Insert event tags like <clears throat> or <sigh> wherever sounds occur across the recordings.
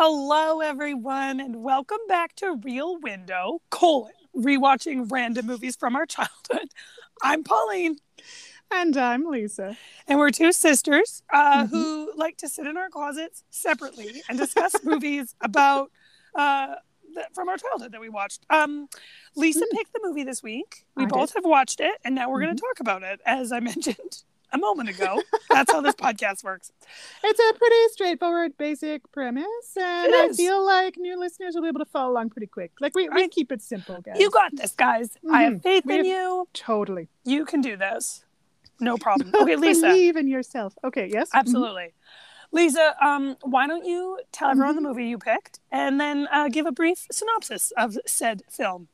Hello, everyone, and welcome back to Real Window, colon, rewatching random movies from our childhood. I'm Pauline. And I'm Lisa. And we're two sisters uh, Mhm. who like to sit in our closets separately and discuss <laughs> movies about uh, from our childhood that we watched. Um, Lisa Mm. picked the movie this week. We I did. both have watched it, and now we're going Mhm. to talk about it, as I <laughs> mentioned a moment ago. That's how this <laughs> podcast works. It's a pretty straightforward, basic premise, and I feel like new listeners will be able to follow along pretty quick. Like we, we keep it simple, guys. You got this, guys. I have Mhm. faith We in have- you. totally You can do this. No problem. <laughs> Okay, <laughs> Lisa. believe in yourself. Okay, yes, Mhm. Absolutely. Lisa, um, why don't you tell everyone the movie you picked and then uh, give a brief synopsis of said film?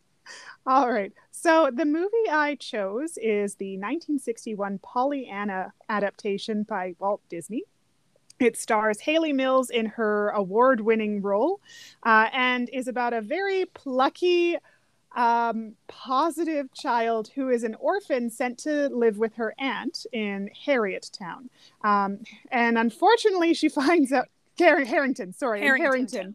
All right. So the movie I chose is the 1961 Pollyanna adaptation by Walt Disney. It stars Hayley Mills in her award winning role uh, and is about a very plucky, um, positive child who is an orphan sent to live with her aunt in Harriet Town. Um, and unfortunately, she <laughs> finds out. Har- Harrington, sorry, Harrington Harrington.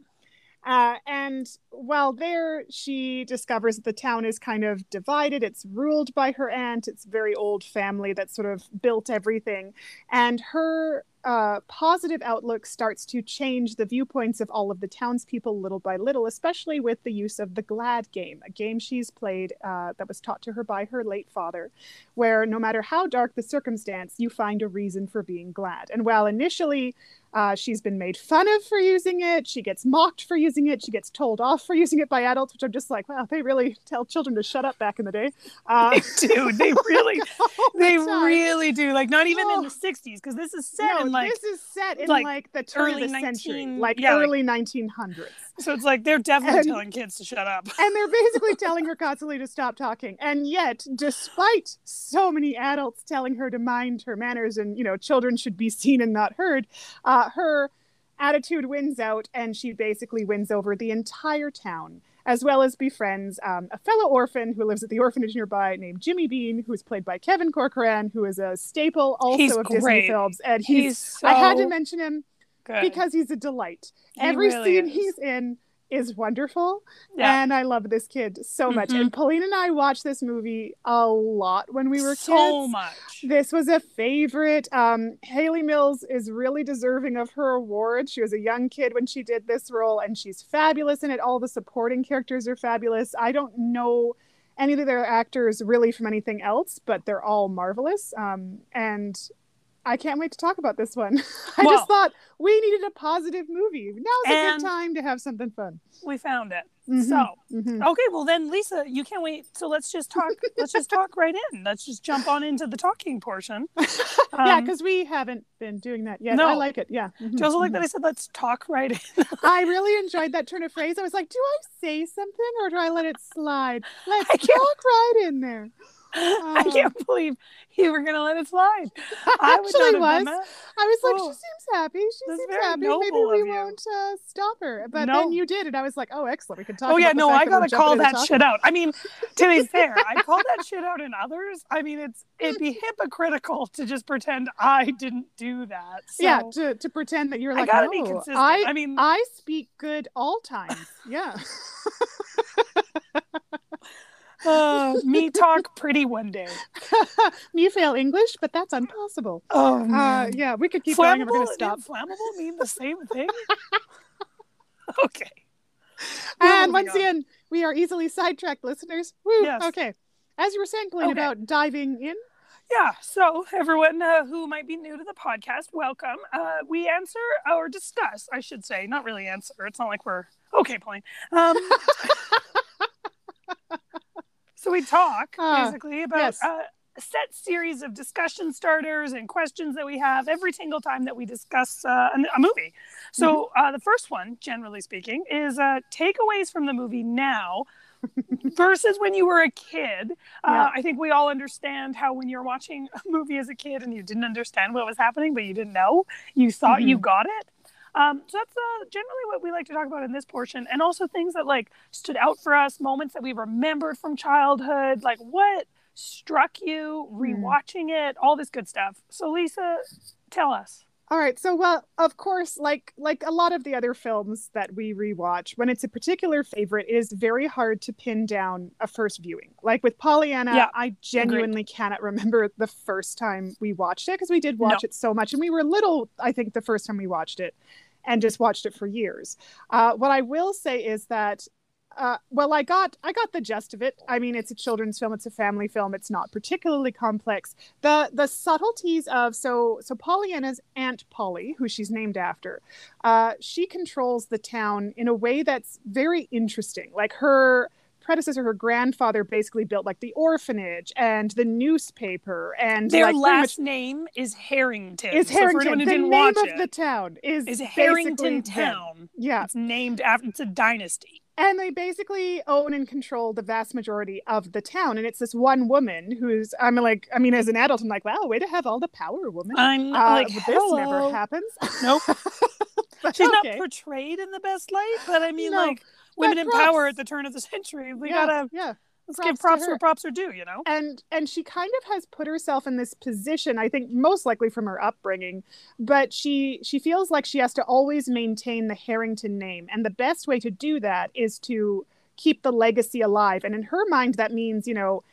Uh, and while there, she discovers that the town is kind of divided. It's ruled by her aunt. It's very old family that sort of built everything. And her uh, positive outlook starts to change the viewpoints of all of the townspeople little by little, especially with the use of the GLAD game, a game she's played uh, that was taught to her by her late father, where no matter how dark the circumstance, you find a reason for being glad. And while initially uh, she's been made fun of for using it. She gets mocked for using it. She gets told off for <laughs> using it by adults, which I'm just like, wow, they really <laughs> tell children to shut up back in the day. <laughs> Uh, Dude, they really, all the they really do. Like, not even in Oh. the 60s, because this is set no, in like, this is set in like, like, the turn early of the century, like yeah, like- early 1900s. so it's like they're definitely And- telling kids to shut up. And they're basically <laughs> telling her constantly to stop talking. And yet, despite so many adults telling her to mind her manners and, you know, children should be seen and not heard, uh, her attitude wins out and she basically wins over the entire town, as well as befriends um, a fellow orphan who lives at the orphanage nearby named Jimmy Bean, who is played by Kevin Corcoran, who is a staple also He's of Disney films. And he's, He's so I had to mention him good. because he's a delight. He Every really scene is. he's in is wonderful yeah. and I love this kid so much. Mhm. And Pauline and I watched this movie a lot when we were so kids. So much. This was a favorite. Um, Hayley Mills is really deserving of her award. She was a young kid when she did this role, and she's fabulous in it. All the supporting characters are fabulous. I don't know any of their actors really from anything else, but they're all marvelous. Um, and I can't wait to talk about this one. <laughs> I Well- just thought we needed a positive movie. Now's a good time to have something fun. We found it. Mhm, So, mhm. Okay, well then, Lisa, you can't wait. So let's just talk. let's just talk right in. Let's just jump on into the talking portion. <laughs> yeah, Um, because we haven't been doing that yet. no. I like it. Yeah. Mhm, Do you also like that I said let's talk right in? <laughs> I really enjoyed that turn of phrase. I was like, do I say something or do I let it slide? Let's talk right in there. I Oh. can't believe you were gonna let it slide. <laughs> I Actually, was. I was like, Oh. she seems happy. She That's seems happy. Maybe we won't uh, stop her. But No. then you did, and I was like, oh, excellent. We can talk. Oh yeah, no, I gotta call that talking. shit out. I mean, to be <laughs> fair, I call that shit out in others. I mean, it's it'd be <laughs> hypocritical to just pretend I didn't do that. So, yeah, to, to pretend that you're I like, gotta no, be consistent. I, I mean, I speak good all times. Yeah. Uh, <laughs> me talk pretty one day. <laughs> me fail English, but that's impossible. Oh Uh, yeah, we could keep going. We're Flammable going to stop. Flammable mean the same <laughs> thing. okay. And Moving once on. again, we are easily sidetracked, listeners. Woo. Yes. Okay. As you were saying, Pauline, Okay. about diving in. Yeah, so everyone uh, who might be new to the podcast, welcome. Uh, we answer or discuss, I should say, not really answer. It's not like we're okay, Pauline. Um, so we talk Ah, basically about yes. uh, a set series of discussion starters and questions that we have every single time that we discuss uh, a, a movie. So Mm-hmm. uh, the first one, generally speaking, is uh, takeaways from the movie now <laughs> versus when you were a kid. Uh, Yeah. I think we all understand how when you're watching a movie as a kid and you didn't understand what was happening, but you didn't know, you thought you Mhm. got it. Um, so that's uh, generally what we like to talk about in this portion, and also things that like stood out for us, moments that we remembered from childhood, like what struck you Hmm. rewatching it, all this good stuff. So Lisa, tell us. All right. So, well, of course, like like a lot of the other films that we rewatch, when it's a particular favorite, it is very hard to pin down a first viewing. Like with Pollyanna, Yeah, I genuinely cannot remember the first time we watched it because we did watch it so much, and we were little. I think the first time we watched it, and just watched it for years. Uh, what I will say is that uh, well, I got I got the gist of it. I mean, it's a children's film, it's a family film, it's not particularly complex. The the subtleties of so so Pollyanna's Aunt Polly, who she's named after, uh, she controls the town in a way that's very interesting. Like her predecessor, her grandfather, basically built like the orphanage and the newspaper, and Their like, last much name is Harrington. is Harrington. who the name of it, the town is is Harrington them. Town. Yeah, It's named after. It's a dynasty. and they basically own and control the vast majority of the town and it's this one woman who's i'm like i mean as an adult i'm like wow way to have all the power woman I'm uh, like, this hello. never happens Nope. <laughs> But She's okay. not portrayed in the best light, but I mean, No, like women in props. power at the turn of the century. We yeah, gotta yeah let's props give props where props are due. You know. and and she kind of has put herself in this position i think most likely from her upbringing but she she feels like she has to always maintain the harrington name and the best way to do that is to keep the legacy alive and in her mind that means you know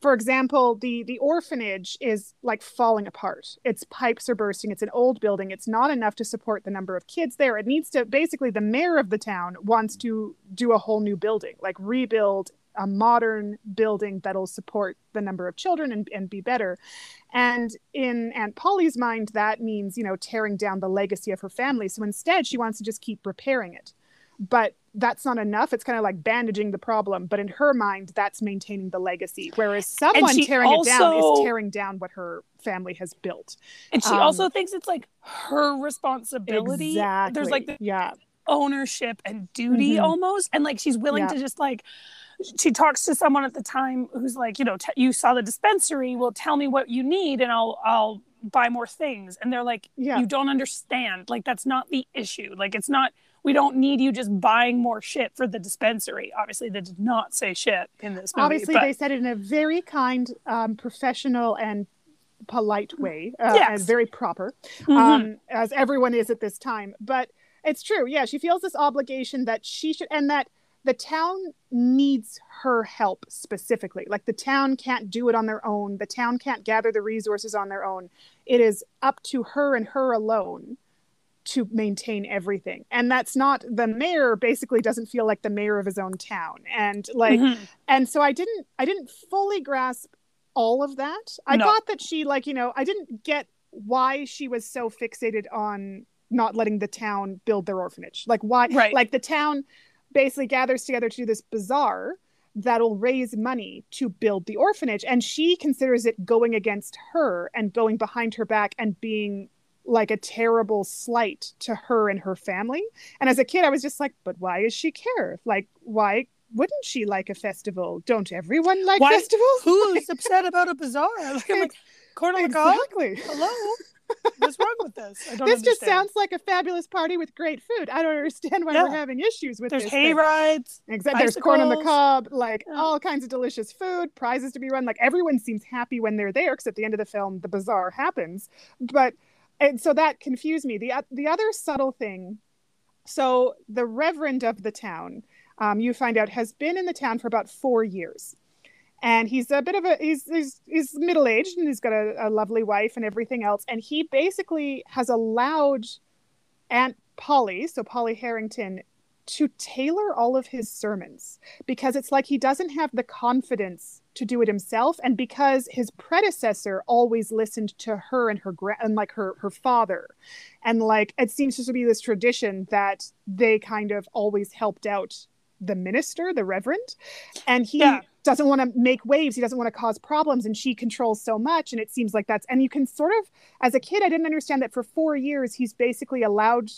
for example the the orphanage is like falling apart. Its pipes are bursting. It's an old building. It's not enough to support the number of kids there. It needs to basically the mayor of the town wants to do a whole new building like rebuild a modern building that'll support the number of children and, and be better. And in aunt polly's mind that means you know tearing down the legacy of her family. So instead she wants to just keep repairing it. But that's not enough it's kind of like bandaging the problem but in her mind that's maintaining the legacy whereas someone tearing it down is tearing down what her family has built And she Um, also thinks it's like her responsibility. exactly There's like the yeah ownership and duty Mhm. almost, and like she's willing Yeah. to just like. She talks to someone at the time who's like, you know, t- you saw the dispensary. Well, tell me what you need, and I'll I'll buy more things. And they're like, yeah you don't understand. Like that's not the issue. Like it's not. We don't need you just buying more shit for the dispensary. Obviously, they did not say shit in this movie. obviously but- they said it in a very kind um, professional and polite way uh, Yes. and very proper Mhm. um, as everyone is at this time but it's true yeah she feels this obligation that she should and that the town needs her help specifically like the town can't do it on their own the town can't gather the resources on their own it is up to her and her alone to maintain everything and that's not the mayor basically doesn't feel like the mayor of his own town and like Mhm. and so i didn't i didn't fully grasp all of that i No. thought that she like you know i didn't get why she was so fixated on not letting the town build their orphanage like why Right. like the town basically gathers together to do this bazaar that'll raise money to build the orphanage and she considers it going against her and going behind her back and being like a terrible slight to her and her family and as a kid i was just like but why does she care like why wouldn't she like a festival don't everyone like Why- festivals Who's <laughs> upset about a bazaar? Like, I'm like, corn on the cob? exactly Hello? What's wrong with this? I don't <laughs> this just sounds like a fabulous party with great food i don't understand why Yeah. we're having issues with There's this hay thing. rides. Exactly. There's corn on the cob, like Yeah. all kinds of delicious food, prizes to be run. Like everyone seems happy when they're there, because at the end of the film, the bazaar happens. But and so that confused me. The the other subtle thing. So the reverend of the town, um, you find out, has been in the town for about four years, and he's a bit of a he's he's, he's middle aged and he's got a, a lovely wife and everything else, and he basically has allowed Aunt Polly, so Polly Harrington, to tailor all of his sermons because it's like he doesn't have the confidence to do it himself and because his predecessor always listened to her and her gra- and like her her father and like it seems to be this tradition that they kind of always helped out the minister the reverend and he Yeah. doesn't want to make waves he doesn't want to cause problems and she controls so much and it seems like that's and you can sort of as a kid i didn't understand that for 4 years he's basically allowed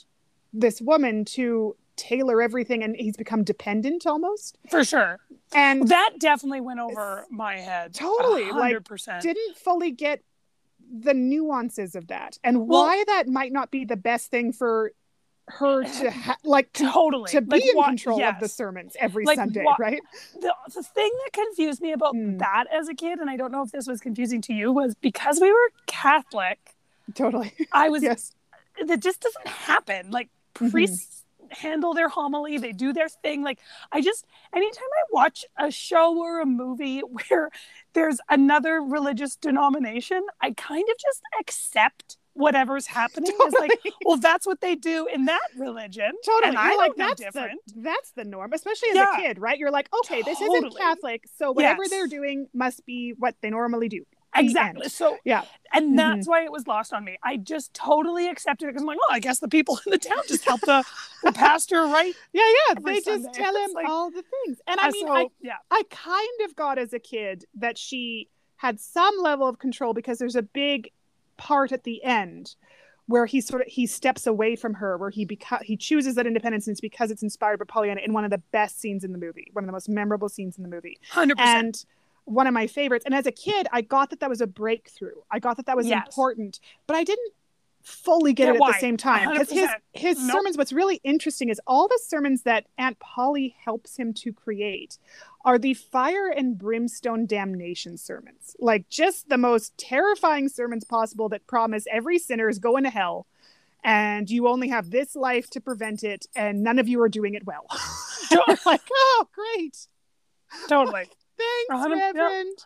this woman to tailor everything and he's become dependent almost For sure. and That definitely went over my head. Totally, like, 100%. didn't fully get the nuances of that and Well- why that might not be the best thing for her to ha- like to, totally. to be Like, in wha- control of the sermons every Like, sunday right the, the thing that confused me about Hmm. that as a kid, and I don't know if this was confusing to you, was because we were Catholic, totally I was <laughs> yes that just doesn't happen. Like Mhm. priests handle their homily, they do their thing. Like I just anytime I watch a show or a movie <laughs> where there's another religious denomination, I kind of just accept whatever's happening as like, well, that's what they do in that religion. Totally. And You're I like, that's different. The, that's the norm, especially as Yeah. a kid, right? You're like, okay, this isn't Catholic, so whatever Yes. they're doing must be what they normally do. Exactly. So Yeah. and Mhm. that's why it was lost on me. I just totally accepted it because I'm like, oh, I guess the people in the town just help the, the pastor, right? Yeah, yeah. Every They just Sunday. tell him like- all the things. And I mean, so, I, yeah, I kind of got as a kid that she had some level of control because there's a big part at the end where he sort of he steps away from her where he beca- he chooses that independence and it's because it's inspired by Pollyanna in one of the best scenes in the movie one of the most memorable scenes in the movie hundred percent. and one of my favorites and as a kid I got that that was a breakthrough I got that that was Yes. important but I didn't fully get it at why? the same time because his his Nope. sermons what's really interesting is all the sermons that Aunt Polly helps him to create are the fire and brimstone damnation sermons like just the most terrifying sermons possible that promise every sinner is going to hell and you only have this life to prevent it and none of you are doing it well <laughs> like oh great Totally. Thanks hundred- yep. reverend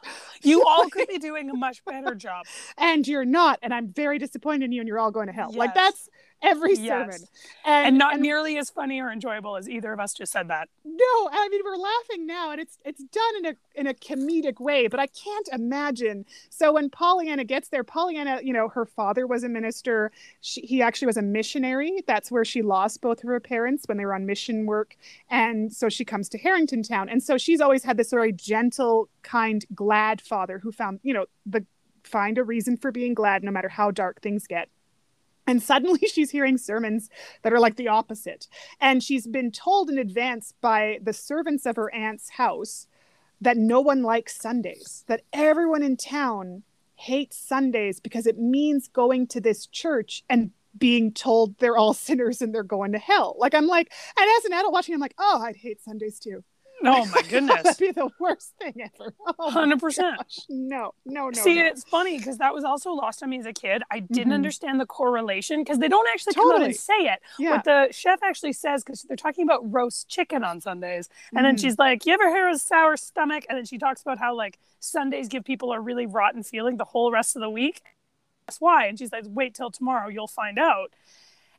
You all <laughs> could be doing a much better job. and you're not and i'm very disappointed in you and you're all going to hell like that's <laughs> every Yes. sermon. And, not nearly as funny or enjoyable as either of us just said that. no i mean we're laughing now and it's it's done in a in a comedic way but i can't imagine. So when pollyanna gets there pollyanna you know her father was a minister. She, he actually was a missionary. That's where she lost both of her parents when they were on mission work. And so she comes to harrington town. And so she's always had this very gentle kind glad father who found you know the find a reason for being glad no matter how dark things get and suddenly <laughs> she's hearing sermons that are like the opposite and she's been told in advance by the servants of her aunt's house that no one likes Sundays, that everyone in town hates Sundays because it means going to this church and being told they're all <laughs> sinners and they're going to hell. Like, I'm like, and as an adult watching, I'm like, oh, I'd hate Sundays too. Oh my goodness. <laughs> That'd be the worst thing ever. Oh, 100%. gosh. No, no, no. See, no. it's funny because that was also lost on me as a kid. I didn't Mhm. understand the correlation because they don't actually come out and say it. yeah. What the chef actually says, because they're talking about roast chicken on Sundays. And then Mhm. she's like, You ever hear of sour stomach? And then she talks about how like Sundays give people a really rotten feeling the whole rest of the week. That's why. And she's like, Wait till tomorrow, you'll find out.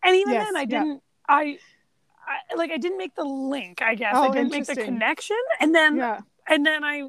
And even Yes, then, I didn't, I, I, like, I didn't make the link, I guess. Oh, I didn't make the connection. And then, yeah. and then I,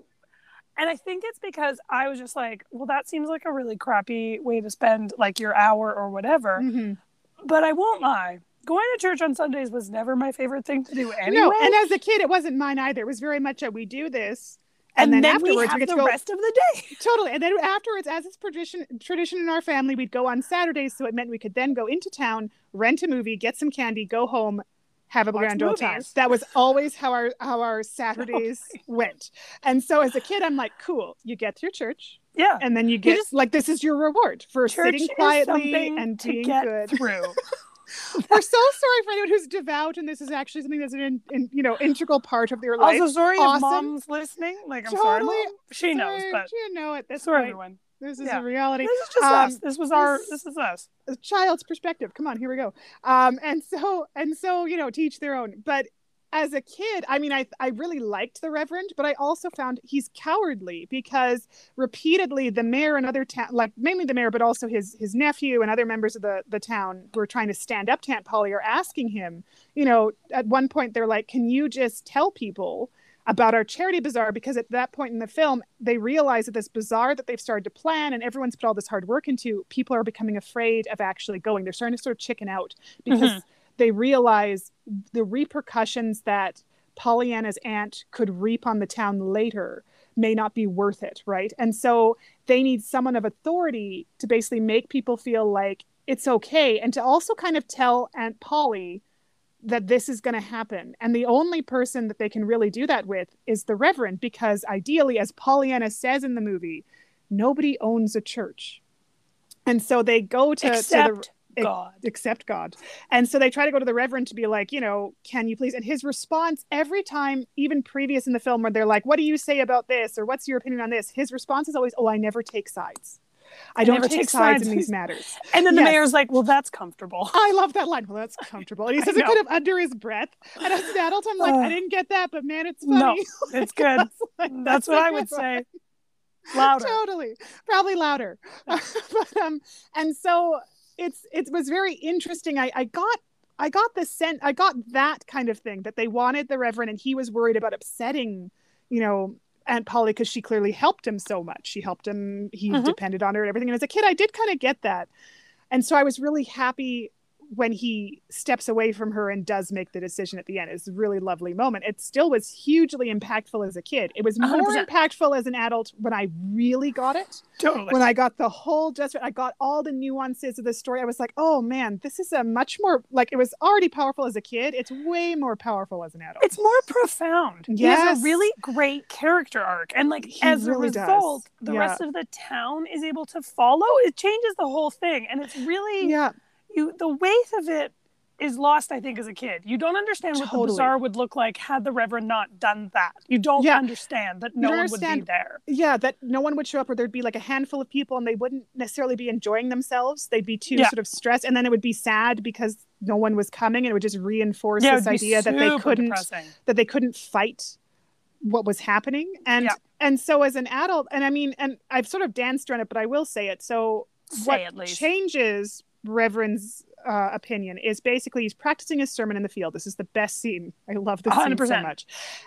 and I think it's because I was just like, Well, that seems like a really crappy way to spend like your hour or whatever. Mhm. But I won't lie. Going to church on Sundays was never my favorite thing to do anyway. No, and as a kid, it wasn't mine either. It was very much a we do this. and, then, then, afterwards, we we, have get the to go rest of the day. <laughs> totally. And then afterwards, as it's tradition tradition in our family, we'd go on Saturdays. So it meant we could then go into town, rent a movie, get some candy, go home, have a Watch grand old time. That was always how our how our Saturdays <laughs> went. And so as a kid, I'm like, cool. You get through church, Yeah. and then you get just- like this is your reward for sitting quietly and to being good. through. <laughs> <laughs> We're so sorry for anyone who's devout, and this is actually something that's an in, in, you know integral part of their life. also, sorry Awesome. if mom's listening. Like, I'm sorry, mom. She knows, Sorry, but you know it. this for right. everyone. This is Yeah. a reality. This is just Um, us. This was our. this- This is us. a child's perspective. Come on, here we go. Um, and so and so, you know, teach their own. But as a kid, I mean, I I really liked the Reverend, but I also found he's cowardly because repeatedly the mayor and other town, like mainly the mayor, but also his his nephew and other members of the the town who are trying to stand up to Aunt Polly are asking him. You know, at one point they're like, "Can you just tell people?" About our charity bazaar because at that point in the film they realize that this bazaar that they've started to plan and everyone's put all this hard work into people are becoming afraid of actually going they're starting to sort of chicken out because Mhm. they realize the repercussions that pollyanna's aunt could reap on the town later may not be worth it right and so they need someone of authority to basically make people feel like it's okay and to also kind of tell aunt polly that this is going to happen. And the only person that they can really do that with is the Reverend, because ideally, as Pollyanna says in the movie, nobody owns a church. And so they go to, to the, God. except God. And so they try to go to the Reverend to be like, you know, can you please? And his response every time, even previous in the film, where they're like, what do you say about this? Or what's your opinion on this? His response is always, oh, I never take sides. I, I don't take, take sides, sides. in these matters. <laughs> And then the Yes. mayor's like, well, that's comfortable. I love that line. Well, that's comfortable. And he <laughs> says it kind of under his breath. And as an adult, I'm like, I didn't get that, but man, it's funny. No, <laughs> it's good. Like, That's a what I would say. Louder. Totally, probably louder. But um, and so it's it was very interesting. I I got I got the sense I got that kind of thing that they wanted the Reverend, and he was worried about upsetting, you know. Aunt Polly, because she clearly helped him so much. She helped him. He Mhm. depended on her and everything. And as a kid, I did kind of get that. And so I was really happy when he steps away from her and does make the decision at the end. It's a really lovely moment. It still was hugely impactful as a kid. It was more 100%. impactful as an adult when I really got it. Totally. When I got the whole just I got all the nuances of the story. I was like, oh man, this is a much more like it was already powerful as a kid. It's way more powerful as an adult. it's more profound. He has a really great character arc. And like He as really a does. result, the Yeah. rest of the town is able to follow. It changes the whole thing. And it's really yeah. You the weight of it is lost, I think, as a kid. You don't understand what the bazaar would look like had the Reverend not done that. You don't Yeah. understand that no don't one would be there. Yeah, that no one would show up, or there'd be like a handful of people, and they wouldn't necessarily be enjoying themselves. They'd be too Yeah. sort of stressed, and then it would be sad because no one was coming, and it would just reinforce Yeah, this idea that they couldn't depressing. that they couldn't fight what was happening. And and so as an adult, and I mean, and I've sort of danced around it, but I will say it. So Say what at changes Reverend's uh, opinion is basically he's practicing his sermon in the field. This is the best scene. I love this scene so much.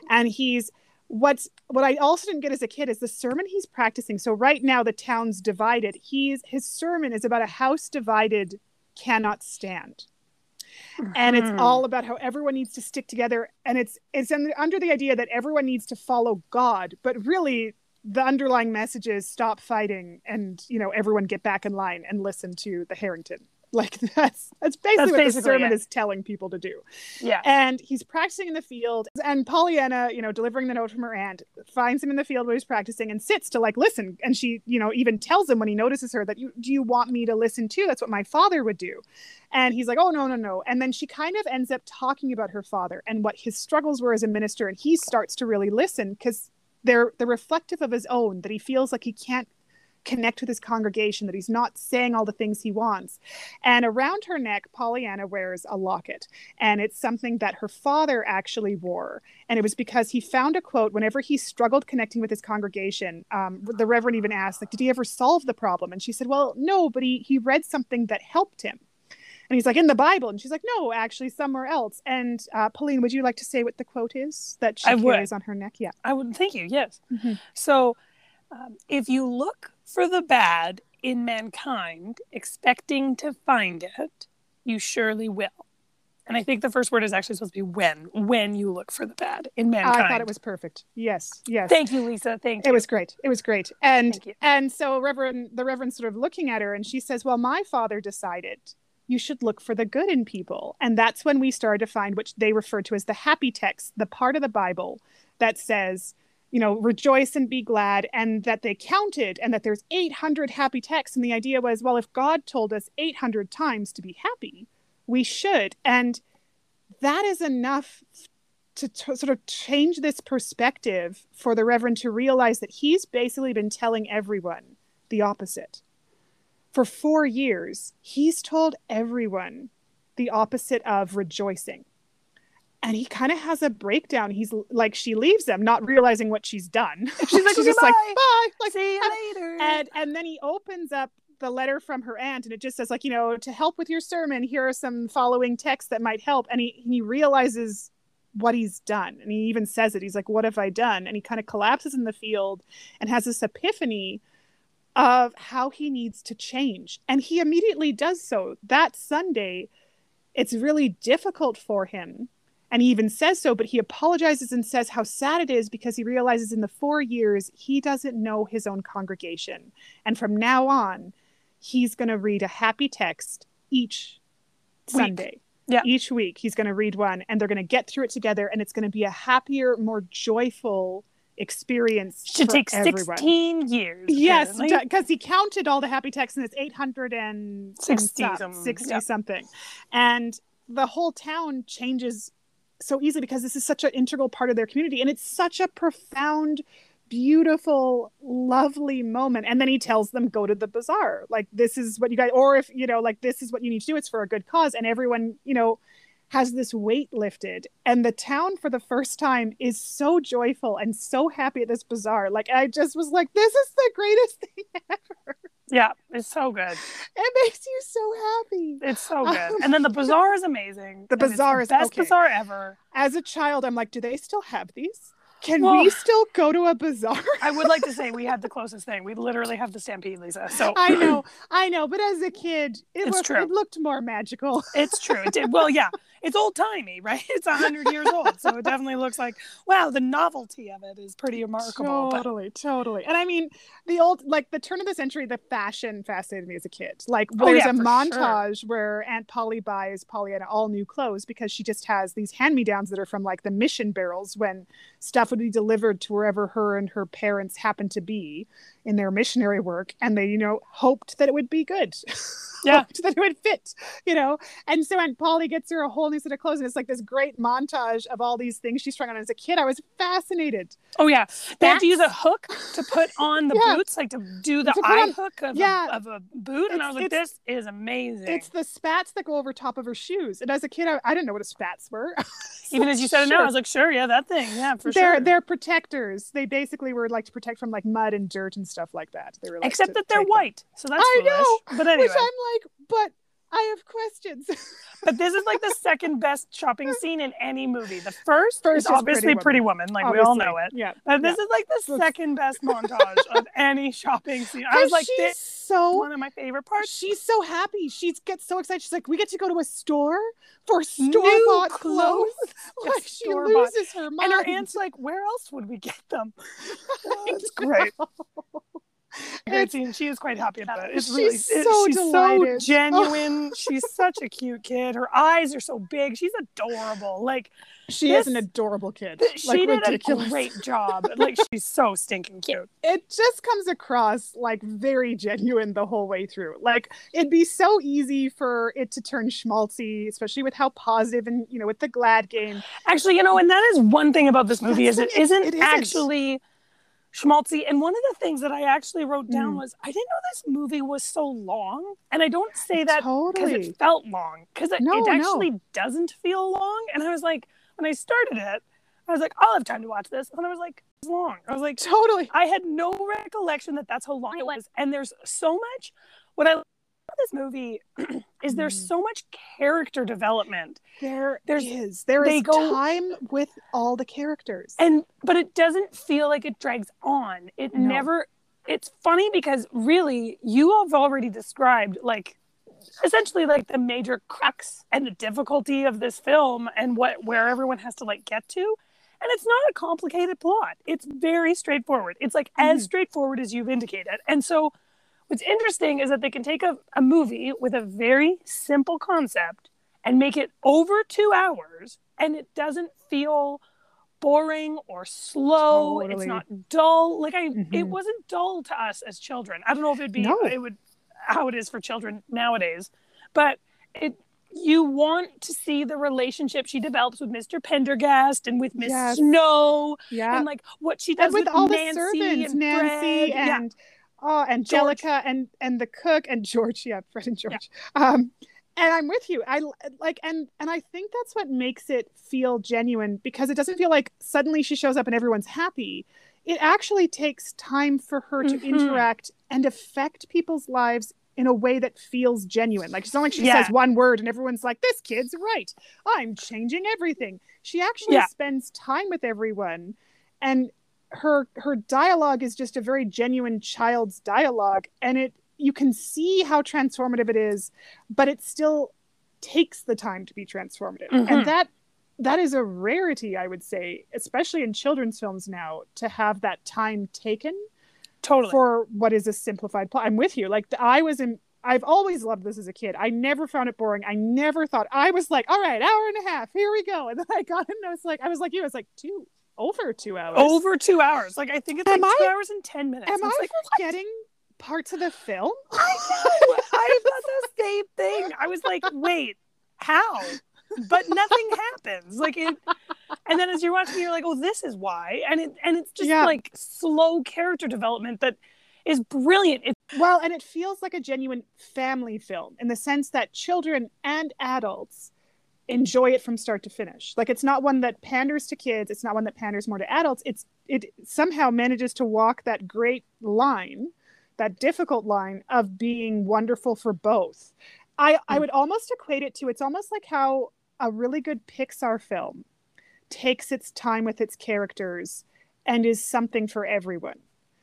And he's what's what I also didn't get as a kid is the sermon he's practicing. So right now the town's divided. He's his sermon is about a house divided cannot stand and it's Mhm. all about how everyone needs to stick together and it's it's under the idea that everyone needs to follow god but really the underlying message is stop fighting and you know everyone get back in line and listen to the harrington <laughs> like that's that's basically That's what basically the sermon it. is telling people to do. Yeah. and he's practicing in the field and pollyanna you know delivering the note from her aunt finds him in the field where he's practicing and sits to like listen. And she you know even tells him when he notices her that you do you want me to listen too? That's what my father would do. And he's like oh no no no. And then she kind of ends up talking about her father and what his struggles were as a minister and he starts to really listen because they're they're reflective of his own that he feels like he can't connect with his congregation that he's not saying all the things he wants and around her neck pollyanna wears a locket and it's something that her father actually wore and it was because he found a quote whenever he struggled connecting with his congregation um, the reverend even asked like did he ever solve the problem and she said well no but he he read something that helped him and he's like in the bible and she's like no actually somewhere else and uh, pauline would you like to say what the quote is that she I would. on her neck yeah I would thank you. Yes. Mhm. So, um, if you look for the bad in mankind, expecting to find it, you surely will. And I think the first word is actually supposed to be when. When you look for the bad in mankind. i thought it was perfect yes yes Thank you, Lisa. Thank you. it was great it was great and and so reverend the reverend sort of looking at her and she says well my father decided you should look for the good in people and that's when we started to find which they refer to as the happy text the part of the bible that says you know rejoice and be glad and that they counted and that there's 800 happy texts and the idea was well if god told us 800 times to be happy we should and that is enough to t- sort of change this perspective for the reverend to realize that he's basically been telling everyone the opposite. For four years, he's told everyone the opposite of rejoicing. And he kind of has a breakdown. He's like, she leaves him, not realizing what she's done. <laughs> She's like, <laughs> she's just like, bye. Like, See you later. and and then he opens up the letter from her aunt and it just says like you know to help with your sermon here are some following texts that might help and he he realizes what he's done and he even says it he's like what have i done and he kind of collapses in the field and has this epiphany of how he needs to change and he immediately does so that sunday it's really difficult for him and he even says so but he apologizes and says how sad it is because he realizes in the four years he doesn't know his own congregation and from now on he's going to read a happy text each Week. sunday Yeah. each week he's going to read one and they're going to get through it together and it's going to be a happier more joyful experience Should for take everyone. 16 years. Yes, because he counted all the happy texts and it's 800 and 60 some- some- 60 yeah. something. And the whole town changes so easily because this is such an integral part of their community. And it's such a profound, beautiful, lovely moment. And then he tells them, go to the bazaar. Like, this is what you guys, or if, you know, like, this is what you need to do. It's for a good cause. And everyone, you know, has this weight lifted. And the town, for the first time, is so joyful and so happy at this bazaar. Like, I just was like, this is the greatest <laughs> thing ever. Yeah, it's so good. It makes you so happy. It's so good. Um, <laughs> and then the bazaar is amazing. The bazaar is the best okay. bazaar ever. As a child, I'm like, do they still have these? Can Well- we still go to a bazaar? I would like to <laughs> say we had the closest thing. We literally have the stampede, Lisa. So I know, I know, but as a kid, it It's looked, true. it looked more magical. It's true. It did. Well, yeah, it's old timey, right? <laughs> It's a hundred years old, so it definitely looks like wow. The novelty of it is pretty remarkable. But Totally, totally. And I mean, the old, like the turn of the century, the fashion fascinated me as a kid. Like, Oh, there's yeah, a montage where Aunt Polly buys Pollyanna all new clothes because she just has these hand me downs that are from like the mission barrels when stuff would be delivered to wherever her and her parents happened to be in their missionary work. And they, you know, hoped that it would be good. <laughs> Yeah. hoped that it would fit, you know. And so Aunt Polly gets her a whole new set of clothes, and it's like this great montage of all these things she's trying on as a kid. I was fascinated. oh yeah, they have to use a hook to put on the <laughs> Yeah. boots, like to do the To eye on- hook of, yeah. a, of a boot, and I was like, this is amazing. It's the spats that go over top of her shoes. And as a kid, I, I didn't know what a spats were. <laughs> Even as you said it now, I was like, sure, yeah, that thing, yeah, for they're sure. they're protectors. They basically were like to protect from like mud and dirt and stuff like that. They were like Except that they're them. white, so that's I foolish. know, But anyway, Which I'm like, but I have questions. <laughs> but this is like the second best shopping <laughs> scene in any movie. The first, First is is obviously Pretty Pretty Woman. Woman, like we all know it. Yeah. But this yeah. is like the second best <laughs> montage of any shopping scene. I was like, this is so one of my favorite parts. she's so happy. She gets so excited. She's like, we get to go to a store for store bought clothes. Yeah, Like she loses her mind. And her aunt's like, where else would we get them? it's. Great <laughs> It's- scene. She is quite happy about it. It's She's really it- so she's delighted. so <laughs> genuine. she's such a cute kid. Her eyes are so big. She's adorable. Like She is an adorable kid. she like did ridiculous. a great <laughs> job. Like she's so stinking cute. it just comes across like very genuine the whole way through. Like it'd be so easy for it to turn schmaltzy, especially with how positive and you know with the glad game. Actually, you know, and that is one thing about this movie That's is it thing, isn't, it isn't. actually schmaltzy. And one of the things that I actually wrote down Mm. was I didn't know this movie was so long. And I don't say that because totally. it felt long because it, No, it no. actually doesn't feel long. And I was like, when I started it, I was like, I'll have time to watch this. And I was like, it's long. I was like, Totally. I had no recollection that that's how long it was. And there's so much. What I this movie <clears throat> is there's Mm. so much character development. There There's- is. There is go- time with all the characters. and but it doesn't feel like it drags on it No. never it's funny because really you have already described like essentially like the major crux and the difficulty of this film and what where everyone has to like get to and it's not a complicated plot it's very straightforward it's like as Mhm. straightforward as you've indicated and so what's interesting is that they can take a, a movie with a very simple concept and make it over two hours and it doesn't feel boring or slow it's not dull like i it Mhm. wasn't dull to us as children i don't know if it'd be No. it would how it is for children nowadays but it you want to see the relationship she develops with mr pendergast and with miss Yes. snow yeah. and like what she does and with, with, all nancy the servants, and Nancy Fred. Yeah. Oh, Angelica and and the cook and George. <laughs> Yeah, Fred and George. Um, and I'm with you. I like and and I think that's what makes it feel genuine because it doesn't feel like suddenly she shows up and everyone's happy. It actually takes time for her to Mhm. interact and affect people's lives in a way that feels genuine. Like it's not like she Yeah. says one word and everyone's like, "This kid's right. I'm changing everything." She actually Yeah. spends time with everyone, and her her dialogue is just a very genuine child's dialogue, and it you can see how transformative it is, but it still takes the time to be transformative, Mhm. and that that is a rarity, I would say, especially in children's films now, to have that time taken totally for what is a simplified plot. I'm with you. Like I was in I've always loved this as a kid. I never found it boring. I never thought I was like, all right, hour and a half, here we go. <laughs> And then I got it and I was like, I was like you, I was like two over two hours. over two hours like i think it's Am like two I- hours and 10 minutes Am It's I like, forgetting parts of the film? <laughs> I know. I thought the same thing. I was like, wait, how? But nothing <laughs> happens. Like it and then as you're watching, you're like, oh, this is why. And it and it's just Yeah. like slow character development that is brilliant. It, Well, and it feels like a genuine family film in the sense that children and adults enjoy it from start to finish. Like it's not one that panders to kids, it's not one that panders more to adults. It's it somehow manages to walk that great line, that difficult line of being wonderful for both. I I hmm. would almost equate it to it's almost like how a really good Pixar film takes its time with its characters and is something for everyone.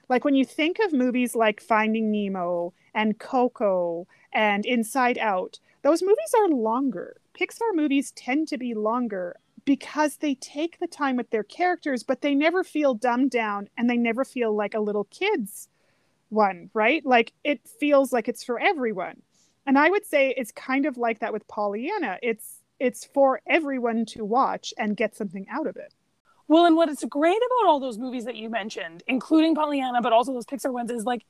Like when you think of movies like Finding Nemo and Coco and Inside Out, those movies are longer. Pixar movies tend to be longer because they take the time with their characters, but they never feel dumbed down and they never feel like a little kid's one, right? Like it feels like it's for everyone. And I would say it's kind of like that with Pollyanna. It's it's for everyone to watch and get something out of it. well, and what is great about all those movies that you mentioned, including Pollyanna, but also those Pixar ones, is like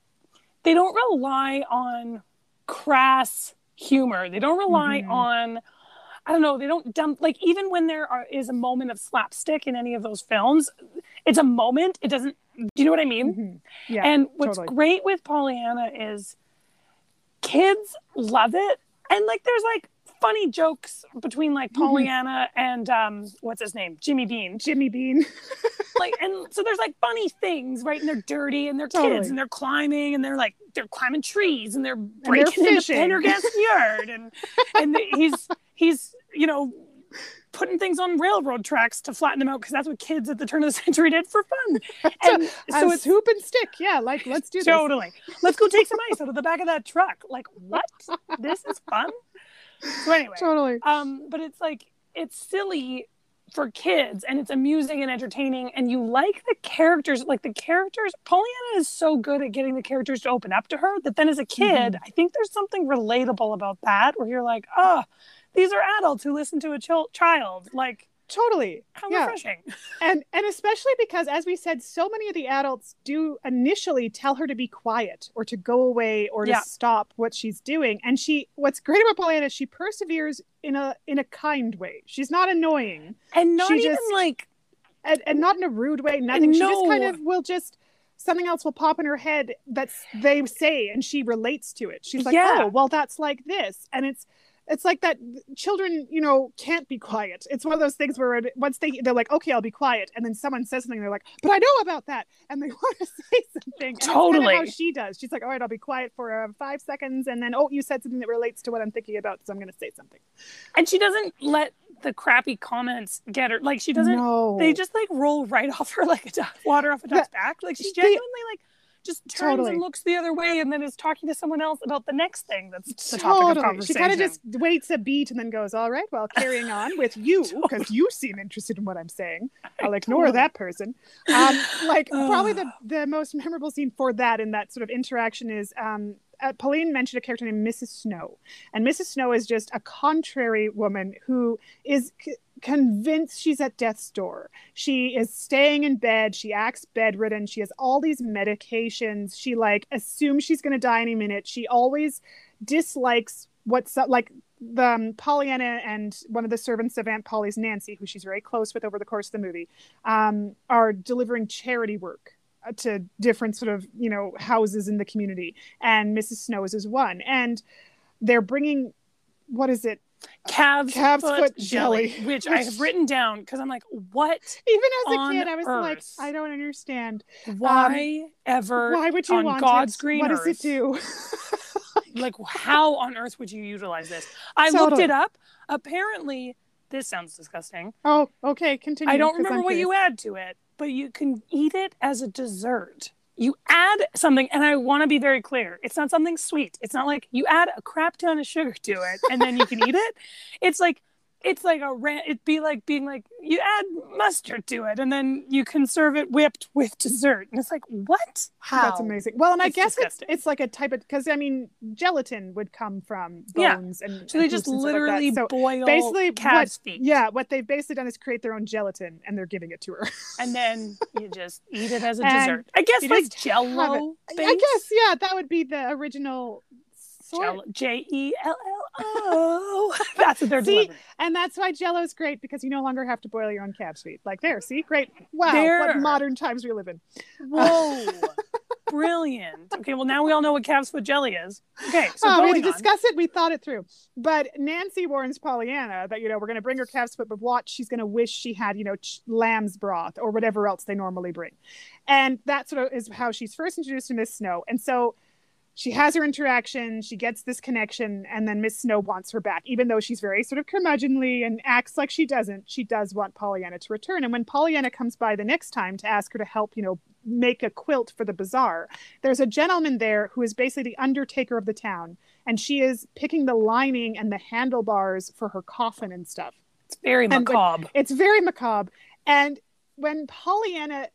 they don't rely on crass humor. They don't rely Mhm. on I don't know, they don't dump like even when there are, is a moment of slapstick in any of those films, it's a moment. It doesn't do you know what I mean? Mhm. Yeah. and what's totally. great with Pollyanna is kids love it. And like there's like funny jokes between like Mm-hmm. Pollyanna and um what's his name? Jimmy Bean. Jimmy Bean. <laughs> Like and so there's like funny things, right? And they're dirty and they're Totally. kids and they're climbing and they're like they're climbing trees and they're breaking they're into. Pendergast yard and and the- he's he's you know putting things on railroad tracks to flatten them out because that's what kids at the turn of the century did for fun. <laughs> And so So it's it's hoop and stick. Yeah, like let's do this. Totally. Let's go take some ice out of the back of that truck. Like, what? This is fun. So anyway, Totally. um, but it's like it's silly for kids and it's amusing and entertaining and you like the characters like the characters Pollyanna is so good at getting the characters to open up to her that then as a kid I think there's something relatable about that where you're like oh these are adults who listen to a chil- child like Totally. how Yeah. refreshing <laughs> And and especially because as we said, so many of the adults do initially tell her to be quiet or to go away or to Yeah. stop what she's doing. And she what's great about Pollyanna is she perseveres in a in a kind way. She's not annoying. and not She even just- like And, and not in a rude way, nothing. She just kind of will just something else will pop in her head that's they say and she relates to it. She's like, Yeah. Oh, well that's like this. And it's it's like that children you know can't be quiet. It's one of those things where once they they're like okay i'll be quiet and then someone says something they're like but i know about that and they <laughs> want to say something Totally. how she does. She's like all right i'll be quiet for uh, five seconds and then oh you said something that relates to what i'm thinking about so i'm going to say something. And she doesn't let the crappy comments get her like she doesn't no. they just like roll right <laughs> off her like a duck, water off a duck's back. Like she they- genuinely like just turns Totally. and looks the other way and then is talking to someone else about the next thing that's the topic of Totally. She kind of just waits a beat and then goes, "All right, well, carrying on with <laughs> you because Totally. you seem interested in what I'm saying. I'll ignore Totally. that person." Um, like probably the <sighs> the most memorable scene for that in that sort of interaction is um, uh, Pauline mentioned a character named Mrs. Snow, and Mrs. Snow is just a contrary woman who is. C- convinced she's at death's door. She is staying in bed. She acts bedridden. She has all these medications. She like assumes she's going to die any minute. She always dislikes what's like the um, Pollyanna and one of the servants of Aunt Polly's Nancy, who she's very close with over the course of the movie, um, are delivering charity work uh, to different sort of you know houses in the community, and Mrs. Snows is one, and they're bringing what is it? Calves, Calves foot, foot jelly, jelly. which I have written down because I'm like, what? Even as a kid, I was like, I don't understand. Um, why ever? Why would you on want God's it? green What does it do? <laughs> Like, how on earth would you utilize this? I looked it up. Apparently, this sounds disgusting. oh, okay, continue. I don't remember what you add to it, but you can eat it as a dessert. You add something, and I want to be very clear. It's not something sweet. It's not like you add a crap ton of sugar to it and then you can eat it. It's like it's like a ran- it'd be like being like you add mustard to it and then you can serve it whipped with dessert. And it's like, what? How? That's amazing. Well, and I guess it's, disgusting. it's like a type of because I mean gelatin would come from Yeah. bones and So they just stuff like literally So boil basically calves what, feet. Yeah, what they've basically done is create their own gelatin and they're giving it to her. <laughs> And then you just eat it as a dessert. I guess like jello. I guess yeah, that would be the original. Jello, J E L L O. That's what they're See, delivering. and that's why Jello is great because you no longer have to boil your own calf's feet. Like there, see, great. Wow, There. what modern times we live in. Whoa. <laughs> Brilliant. Okay, well now we all know what calf's foot jelly is. Okay, so oh, we had to on. discuss it. We thought it through. But Nancy warns Pollyanna that you know we're going to bring her calf's foot, but watch, she's going to wish she had you know ch- lamb's broth or whatever else they normally bring, and that sort of is how she's first introduced to Miss Snow. And so she has her interaction, she gets this connection, and then Miss Snow wants her back, even though she's very sort of curmudgeonly and acts like she doesn't. She does want Pollyanna to return. And when Pollyanna comes by the next time to ask her to help, you know, make a quilt for the bazaar, there's a gentleman there who is basically the undertaker of the town, and she is picking the lining and the handlebars for her coffin and stuff. It's very And when- macabre. It's very macabre. And when Pollyanna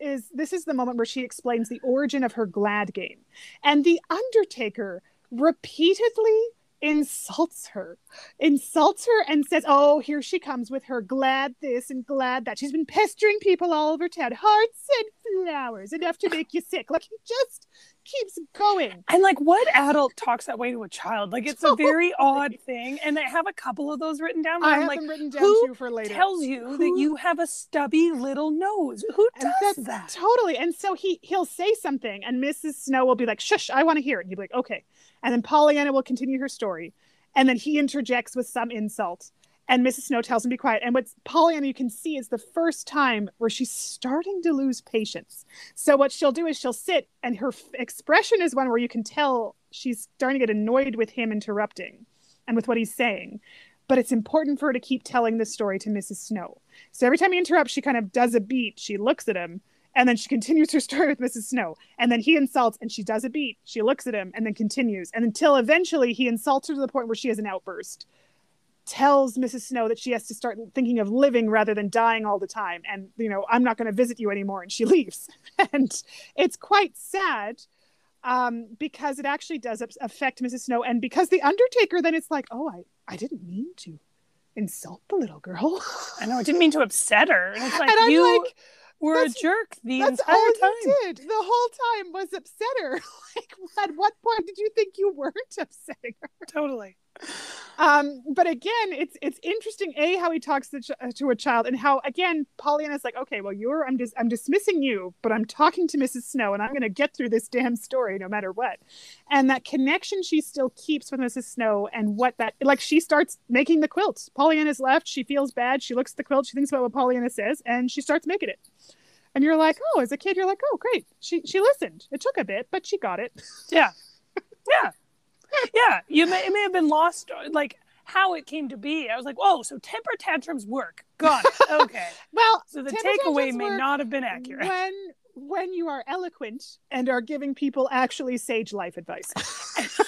is this is the moment where she explains the origin of her glad game. And the Undertaker repeatedly insults her, insults her and says, Oh, here she comes with her glad this and glad that. She's been pestering people all over town, hearts and flowers, enough to make you sick. Like he just keeps going. And like, what adult talks that way to a child? Like, it's a <laughs> very odd thing. And I have a couple of those written down. I have like, them written down who too for later. tells you that you have a stubby little nose? Who does that? Totally. And so he he'll say something, and Mrs. Snow will be like, "Shush, I want to hear it." And he'll be like, "Okay." And then Pollyanna will continue her story, and then he interjects with some insult, and Mrs. Snow tells him to be quiet. And what Pollyanna you can see is the first time where she's starting to lose patience. So what she'll do is she'll sit, and her f- expression is one where you can tell she's starting to get annoyed with him interrupting, and with what he's saying. But it's important for her to keep telling this story to Mrs. Snow. So every time he interrupts, she kind of does a beat. She looks at him, and then she continues her story with Mrs. Snow. And then he insults, and she does a beat. She looks at him, and then continues. And until eventually he insults her to the point where she has an outburst, tells Mrs. Snow that she has to start thinking of living rather than dying all the time. And, you know, I'm not going to visit you anymore. And she <laughs> leaves. and it's quite sad um, because it actually does affect Mrs. Snow. And because the Undertaker, then it's like, oh, I, I didn't mean to insult the little girl. I know. I didn't mean to upset her. And it's <laughs> like, and I'm you like, were a jerk the That's entire all time. you did. The whole time was upset her. <laughs> like, at what point did you think you weren't upsetting her? Totally. Um, but again, it's it's interesting. A how he talks to, ch- uh, to a child, and how again Pollyanna's like, okay, well, you're I'm just I'm dismissing you, but I'm talking to Mrs. Snow, and I'm going to get through this damn story no matter what. And that connection she still keeps with Mrs. Snow, and what that like she starts making the quilt. Pollyanna's left. She feels bad. She looks at the quilt. She thinks about what Pollyanna says, and she starts making it. And you're like, oh, as a kid, you're like, oh, great. She she listened. It took a bit, but she got it. Yeah. <laughs> Yeah. Yeah. You may, it may have been lost, uh, like how it came to be. I was like, oh, so temper tantrums work. Got it. <laughs> Okay. Well, So the takeaway may not have been accurate. when when you are eloquent and are giving people actually sage life advice. <laughs>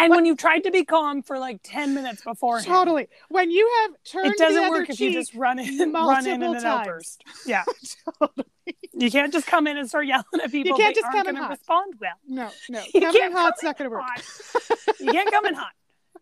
and when you tried to be calm for like 10 minutes beforehand, totally. When you have turned it doesn't work if you just run in, run in an times. outburst. Yeah. <laughs> Totally. You can't just come in and start yelling at people. you can't just come in gonna hot. respond well. No, no. <laughs> You Coming can't hot's come not going to work. <laughs> You can't come in hot.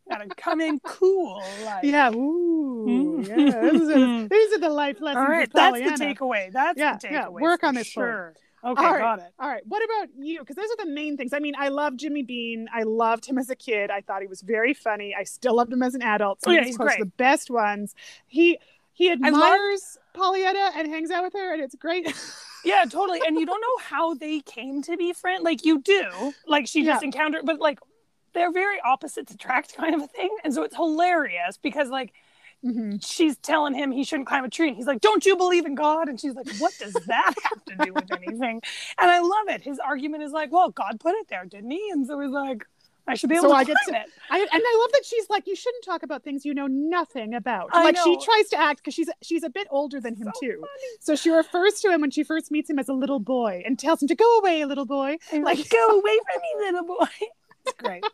Gotta come in cool. Like. Yeah. Ooh. Mm. Yeah. These are, these are the life lessons. All right, that's the takeaway. That's Yeah, the yeah, takeaway. work on this. Sure. Okay, All right. got it. All right. What about you? Because those are the main things. I mean, I love Jimmy Bean. I loved him as a kid. I thought he was very funny. I still loved him as an adult. So Oh, yeah, of he's are great. the best ones. He he admires Pollyanna and hangs out with her, and it's great. <laughs> Yeah, totally. And you don't know how they came to be friends. Like you do. Like she just encountered, but like they're very opposites attract kind of a thing. And so it's hilarious because like Mhm. she's telling him he shouldn't climb a tree and he's like don't you believe in god and she's like what does that <laughs> have to do with anything and i love it his argument is like well god put it there didn't he and so he's like i should be able So to I get climb to- it I, and I love that she's like, you shouldn't talk about things you know nothing about. I like she tries to act because she's she's a bit older than him So too. funny. So she refers to him when she first meets him as a little boy and tells him to go away, little boy. And like go away from me little boy <laughs> it's great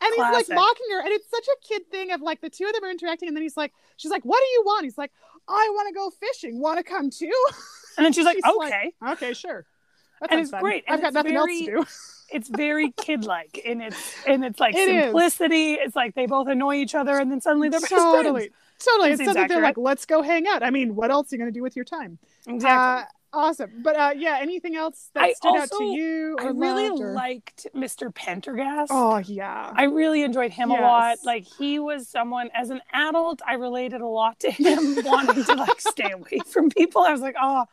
And he's like mocking her, and it's such a kid thing of like the two of them are interacting, and then he's like, she's like, "What do you want?" He's like, "I want to go fishing. Want to come too?" and then she's like She's okay like, "Okay, sure." That And it's fun. great, I've got nothing very- else to do. <laughs> it's very kid-like in its in its like It is. simplicity it's like they both annoy each other and then suddenly they're totally, totally. It It's something they're like, "Let's go hang out." I mean, what else are you going to do with your time? exactly Uh, awesome. But uh, yeah, anything else that I stood out to you? Or I really or- liked Mr. Pendergast. Oh yeah. I really enjoyed him a lot. Like he was someone as an adult, I related a lot to him <laughs> wanting to like stay away from people. I was like, oh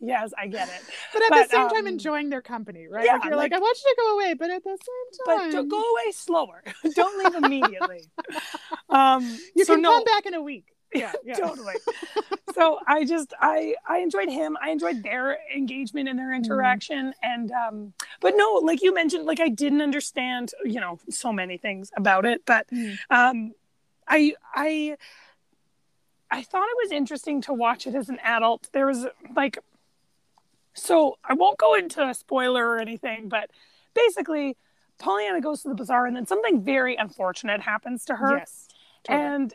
yes, I get it. but at but, the same time, um, enjoying their company, right? yeah, like you're like, like- I want you to go away, but at the same But time, to go away slower. <laughs> Don't leave immediately. <laughs> Um you so can no, come back in a week. Yeah, <laughs> yeah. totally. so I just I I enjoyed him. I enjoyed their engagement and their Mm-hmm. interaction. And um, but no, like you mentioned, like I didn't understand, you know, so many things about it. But Mm. um, I I I thought it was interesting to watch it as an adult. There was like, so I won't go into a spoiler or anything, but basically, Pollyanna goes to the bazaar, and then something very unfortunate happens to her Yes. totally. and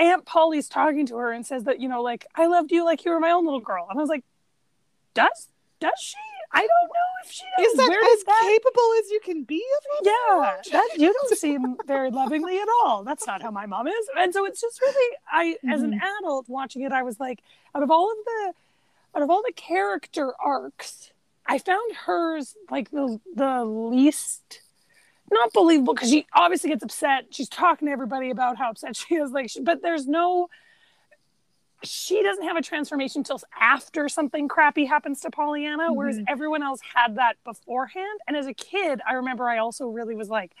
Aunt Polly's talking to her and says that you know, like I loved you like you were my own little girl, and I was like, does does she? I don't know if she does. is that Where as that? capable as you can be of love Yeah, that <laughs> you don't seem very lovingly at all. That's not how my mom is, and so it's just really I, as an Mm-hmm. adult watching it, I was like, out of all of the, out of all the character arcs, I found hers like the the least not believable because she obviously gets upset. She's talking to everybody about how upset she is. Like, she, but there's no. She doesn't have a transformation till after something crappy happens to Pollyanna, whereas Mhm. everyone else had that beforehand. And as a kid, I remember I also really was like,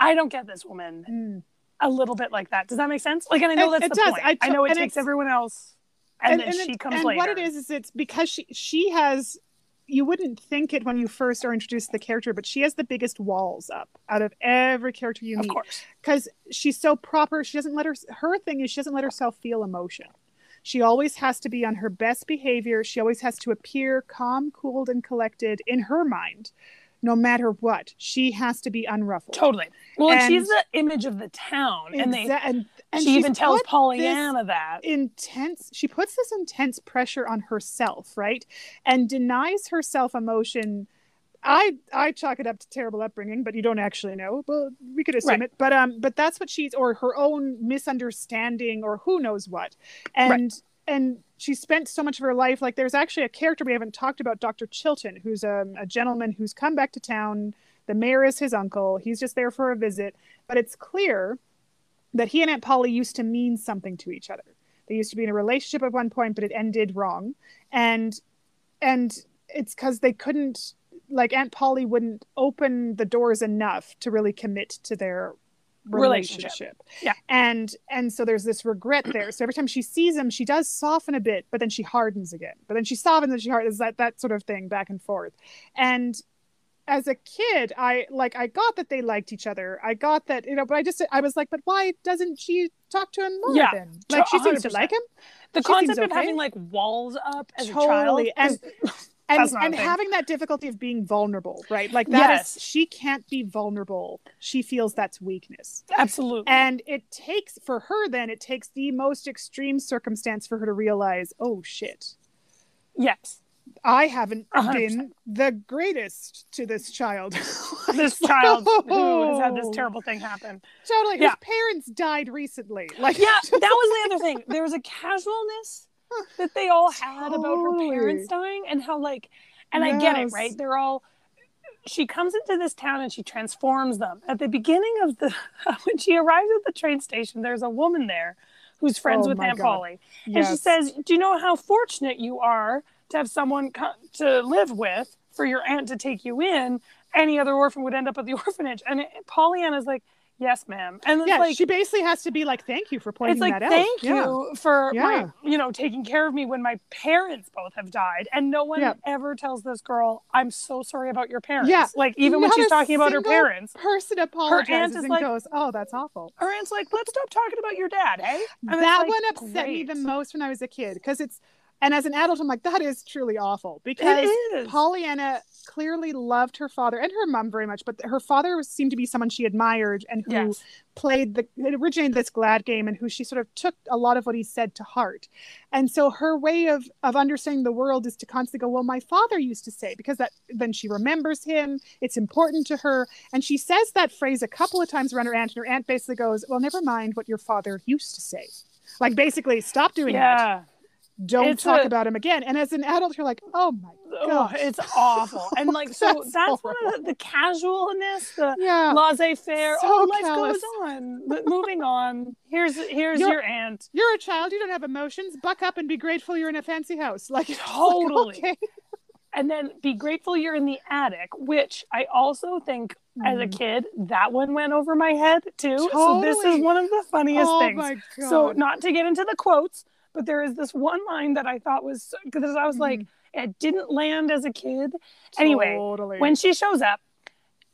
I don't get this woman Mm. a little bit like that. Does that make sense? Like, and I know It- that's it the does. point. I I, know it takes everyone else, and, then she it- comes and later. what it is is it's because she she has you wouldn't think it when you first are introduced to the character, but she has the biggest walls up out of every character you of meet course. because she's so proper. She doesn't let her her thing is she doesn't let herself feel emotion. She always has to be on her best behavior. She always has to appear calm, cooled, and collected in her mind, no matter what. She has to be unruffled. Totally. Well, and And- she's the image of the town, and they. And, and she even tells Pollyanna that. intense she puts this intense pressure on herself right? And denies herself emotion. I i chalk it up to terrible upbringing but you don't actually know. Well we could assume Right. it. But um but that's what she's or her own misunderstanding or who knows what. And and she spent so much of her life like there's actually a character we haven't talked about dr chilton who's um, a gentleman who's come back to town. The mayor is his uncle. He's just there for a visit. But it's clear that he and Aunt Polly used to mean something to each other. They used to be in a relationship at one point, but it ended wrong, and and it's because they couldn't like Aunt Polly wouldn't open the doors enough to really commit to their Relationship. relationship. Yeah. And and so there's this regret there. So every time she sees him, she does soften a bit, but then she hardens again. But then she softens and she hardens that that sort of thing back and forth. And as a kid, I like I got that they liked each other. I got that, you know, but I just I was like, but why doesn't she talk to him more Yeah, then? Like she seems to 100%. like him. The She concept of okay. having like walls up as Totally. a child. And- <laughs> And That's not a and having that difficulty of being vulnerable, right? Like that is Yes. she can't be vulnerable. She feels that's weakness. absolutely. And it takes for her then it takes the most extreme circumstance for her to realize, oh shit. yes. I haven't A hundred been the greatest to this child. <laughs> This child who has had this terrible thing happen. Totally. Yeah. His parents died recently. Like Yeah, that was the <laughs> other thing. There was a casualness that they all had about her parents dying and how like and I get it, right? They're all she comes into this town and she transforms them. At the beginning of the <laughs> when she arrives at the train station, there's a woman there who's friends Oh with Aunt God. Polly. And she says, "Do you know how fortunate you are to have someone co- to live with for your aunt to take you in? Any other orphan would end up at the <laughs> orphanage." And it, Pollyanna's like, "Yes, ma'am." And yeah, like she basically has to be like, "Thank you for pointing it's like that out." thank Yeah. you for Yeah. my you know taking care of me when my parents both have died and no one Yeah. ever tells this girl i'm so sorry about your parents Yeah. like even when she's talking about her parents Person apologizes is and like- goes, "Oh, that's awful." her aunt's like let's stop talking about your dad hey that one upset me the most when I was a kid because it's, and as an adult, I'm like, that is truly awful because Pollyanna clearly loved her father and her mom very much, but her father seemed to be someone she admired and who yes. played the it originated this glad game and who she sort of took a lot of what he said to heart. And so her way of of understanding the world is to constantly go well my father used to say because that then she remembers him it's important to her. And she says that phrase a couple of times around her aunt and her aunt basically goes well never mind what your father used to say. Like basically stop doing that. Yeah don't It's talk a- about him again. And as an adult, you're like, oh my Oh, it's awful. And like <laughs> so That's that's, one of the, the casualness, the yeah. laissez-faire. So oh, life callous. goes on. But moving on. Here's here's You're- your aunt. You're a child. You don't have emotions. Buck up and be grateful you're in a fancy house. Like <laughs> it's like, Totally. okay. And then be grateful you're in the attic, which I also think as a Mm. kid, that one went over my head too. So this is one of the funniest oh things. my god. So not to get into the quotes, but there is this one line that I thought was because I was like, mm-hmm. it didn't land as a kid. Anyway. When she shows up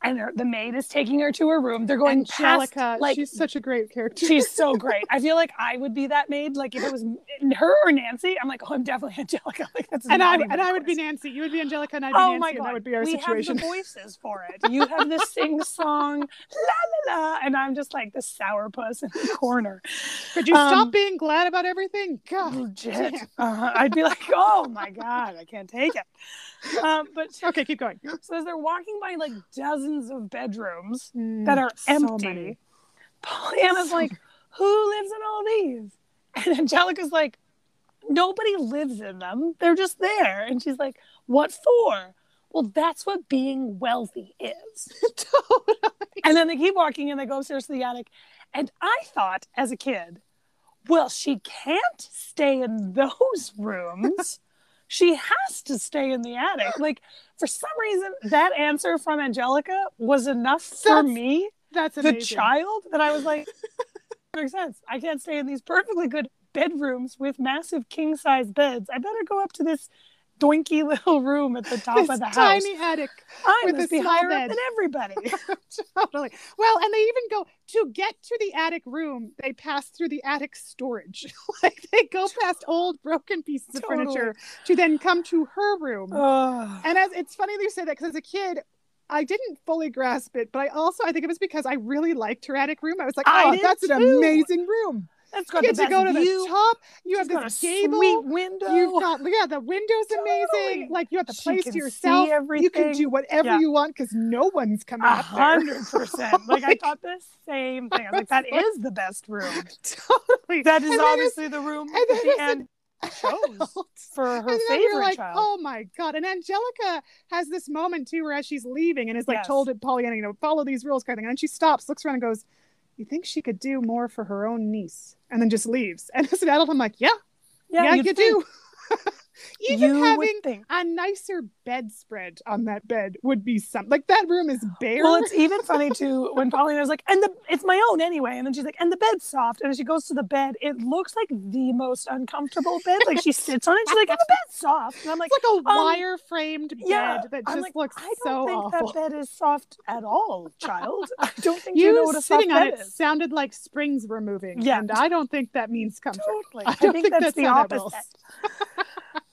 and the maid is taking her to her room, they're going Angelica, past like she's such a great character. She's so <laughs> great. I feel like I would be that maid. Like if it was her or Nancy, I'm like, oh, I'm definitely Angelica. <laughs> Like that's and I and I would be. Nancy. You would be Angelica, and I'd be Oh Nancy, my and god, that would be our we situation. have the <laughs> voices for it. You have the sing song, la la la, and I'm just like the sourpuss in the corner. Could you Um, stop being glad about everything? God. Legit. Uh, I'd be like, oh my god, I can't take it. Um, but Okay, keep going. so as they're walking by like dozens of bedrooms that Mm, are empty, many. Pollyanna's So like, who lives in all these? And Angelica's like, nobody lives in them. They're just there. And she's like, what for? Well, that's what being wealthy is. <laughs> totally. And then they keep walking and they go upstairs to the attic. And I thought as a kid, well, she can't stay in those <laughs> rooms. She has to stay in the attic. Like, for some reason, that answer from Angelica was enough for That's me, That's the child, that I was like, <laughs> makes sense. I can't stay in these perfectly good bedrooms with massive king size beds. I better go up to this doinky <laughs> little room at the top This of the house. tiny attic. I with must be higher bed. up than everybody. <laughs> totally. Well, and they even go to get to the attic room. They pass through the attic storage. <laughs> like they go past old broken pieces of furniture to then come to her room. Ugh. And as it's funny that you say that because as a kid, I didn't fully grasp it, but I also I think it was because I really liked her attic room. I was like, oh, that's an too. amazing room. That's You got get the to go to view. the top. You have She's got this gable. sweet window. You've got yeah, the windows amazing. Totally. Like you have the She place to see yourself. You can do whatever Yeah. you want because no one's coming A up hundred percent. <laughs> Like I thought the same thing. I was like, that is the best room. <laughs> totally. That is And obviously the room and at the end chose for her and then favorite you're like, child. oh my god! And Angelica has this moment too, where as she's leaving and is like Yes. told at Pollyanna, you know, follow these rules, kind of thing. And then she stops, looks around, and goes, "You think she could do more for her own niece?" And then just leaves. <laughs> And as an adult, I'm like, "Yeah, yeah, you'd you do." <laughs> Even You having a nicer bedspread on that bed would be something. Like that room is bare. Well, it's even funny <laughs> too when Pollyanna's like, and the it's my own anyway, and then she's like, and the bed's soft, and as she goes to the bed, it looks like the most uncomfortable bed. Like she sits on it, she's like, and the bed's soft, and I'm like, It's like a um, wire framed yeah, bed that just like, looks I so don't think awful. that bed is soft at all, child. I <laughs> don't think you, You, know what a soft sitting on bed it is. sounded like springs were moving. Yeah. And I don't think that means comfort. Totally. I I, think, think that's, that's the opposite. <laughs>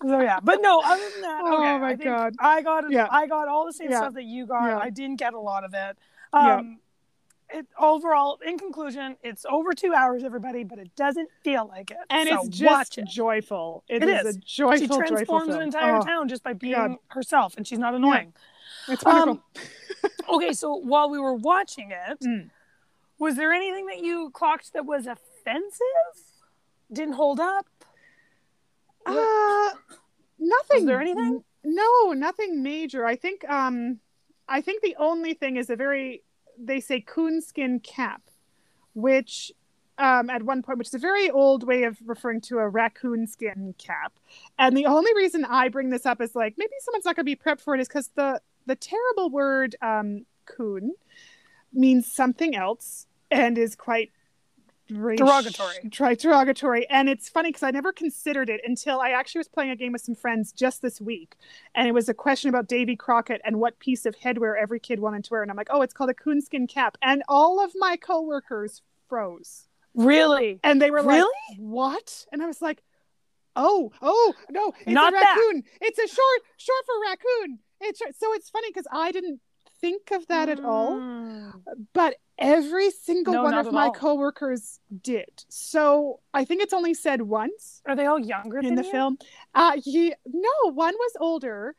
so yeah, but no. Other than that, Oh my I God. I got. Yeah. I got all the same Yeah. stuff that you got. Yeah. I didn't get a lot of it. Yeah. Um, it overall, in conclusion, it's over two hours, everybody, but it doesn't feel like it. And So it's just it. joyful. It it is, is. a joyful, She transforms an entire Oh, town just by being God. herself, and she's not annoying. It's wonderful. Um, okay, so while we were watching it, <laughs> Mm. was there anything that you clocked that was offensive? Didn't hold up? Uh, nothing. Was there anything? No, nothing major. I think. Um, I think the only thing is a very they say coonskin cap, which um, at one point, which is a very old way of referring to a raccoon skin cap. And the only reason I bring this up is like maybe someone's not going to be prepped for it is because the the terrible word um, coon means something else and is quite Derogatory. Try derogatory, and it's funny because I never considered it until I actually was playing a game with some friends just this week, and it was a question about Davy Crockett and what piece of headwear every kid wanted to wear, and I'm like, oh, it's called a coonskin cap, and all of my coworkers froze, Really? and they were like, Really? what? And I was like, oh, oh, no, it's Not a that. raccoon. It's a short, short for raccoon. It's short. so it's funny because I didn't think of that at all Mm. but every single No, one of my all. coworkers did. So I think it's only said once Are they all younger in the you? film. Uh, he, no, one was older,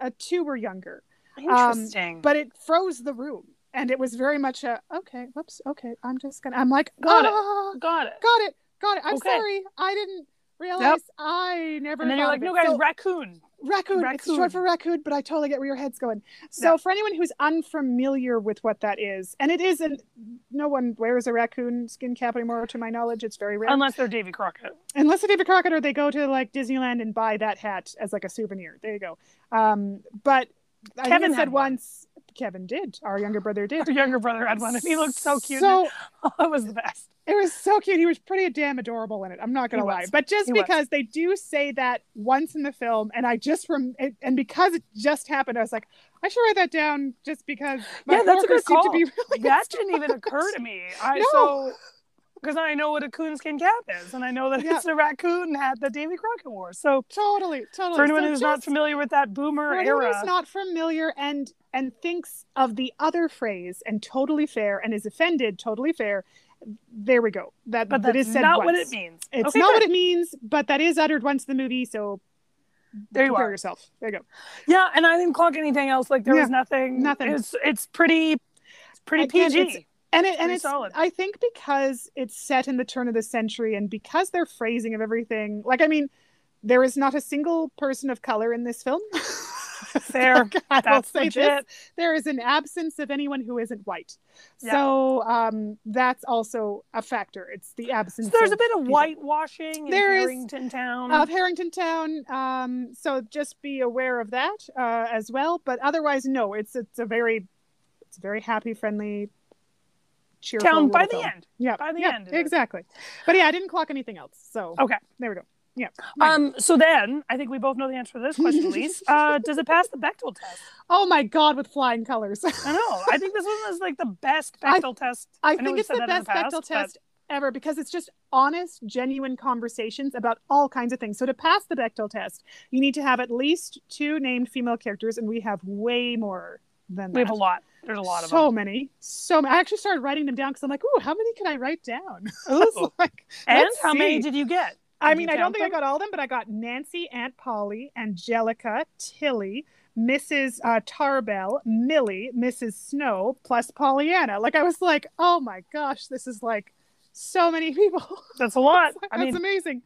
uh, two were younger, Interesting. but it froze the room, and it was very much a okay. Whoops. Okay, I'm just gonna. I'm like, Got it. "Ah, got it. got it, got it. I'm Okay. sorry, I didn't realize I never. And then you're like, no, guys, So- raccoon. Raccoon. It's short for raccoon, but I totally get where your head's going. So Yeah. for anyone who's unfamiliar with what that is, and it isn't, no one wears a raccoon skin cap anymore, to my knowledge. It's very rare, Unless they're Davy Crockett. unless they're David Crockett or they go to like Disneyland and buy that hat as like a souvenir. There you go. Um, but Kevin it said one. once. Kevin did. Our younger brother did. Our younger brother had one, and he looked so cute. So <laughs> it was the best. It was so cute. He was pretty damn adorable in it. I'm not gonna He lie, was. but just He was. because they do say that once in the film, and I just rem- it, and because it just happened, I was like, I should write that down just because my Yeah, that's a good call. be <laughs> really That didn't even occur to me. I No. so because I know what a coonskin cap is, and I know that Yeah. it's a raccoon hat that Davy Crockett wore. So totally, totally. for anyone So who's not familiar with that boomer for anyone era, who's not familiar and and thinks of the other phrase and totally fair and is offended, totally fair. There we go. That but that that's said not what it means. It's Okay, not good. what it means, but that is uttered once in the movie. So There you are. yourself. There you go. Yeah, and I didn't clock anything else. Like there was nothing. nothing. It's it's pretty. It's pretty Again, PG. it's- and it, and it's solid. I think because it's set in the turn of the century and because their phrasing of everything, like I mean, there is not a single person of color in this film. <laughs> Fair. Will That's say legit. this: there is an absence of anyone who isn't white. Yeah. So um, that's also a factor. It's the absence. So there's a bit of whitewashing in There is, Harrington Town. of Harrington Town. Um, so just be aware of that uh, as well. But otherwise, no, it's it's a very it's a very happy, friendly, cheerful town by the film. end. Yeah, By the yeah, end exactly. But yeah, I didn't clock anything else. So Okay. there we go. Yeah. Um. So then, I think we both know the answer to this question, <laughs> Elise. Uh, does it pass the Bechdel test? oh my God, with flying colors. I know. I think this one is like the best I- test. I know think it's the best past, Bechdel but- test ever because it's just honest, genuine conversations about all kinds of things. So to pass the Bechdel test, you need to have at least two named female characters, and we have way more than that. We have a lot. There's a lot of so them. many, so many. I actually started writing them down because I'm like, "Ooh, how many can I write down?" <laughs> Was like, And how many did you get? I mean, I don't think I got all of them, but I got Nancy, Aunt Polly, Angelica, Tilly, Mrs. Uh, Tarbell, Millie, Mrs. Snow, plus Pollyanna. Like I was like, oh my gosh, this is like so many people. That's a lot. <laughs> That's I mean, amazing.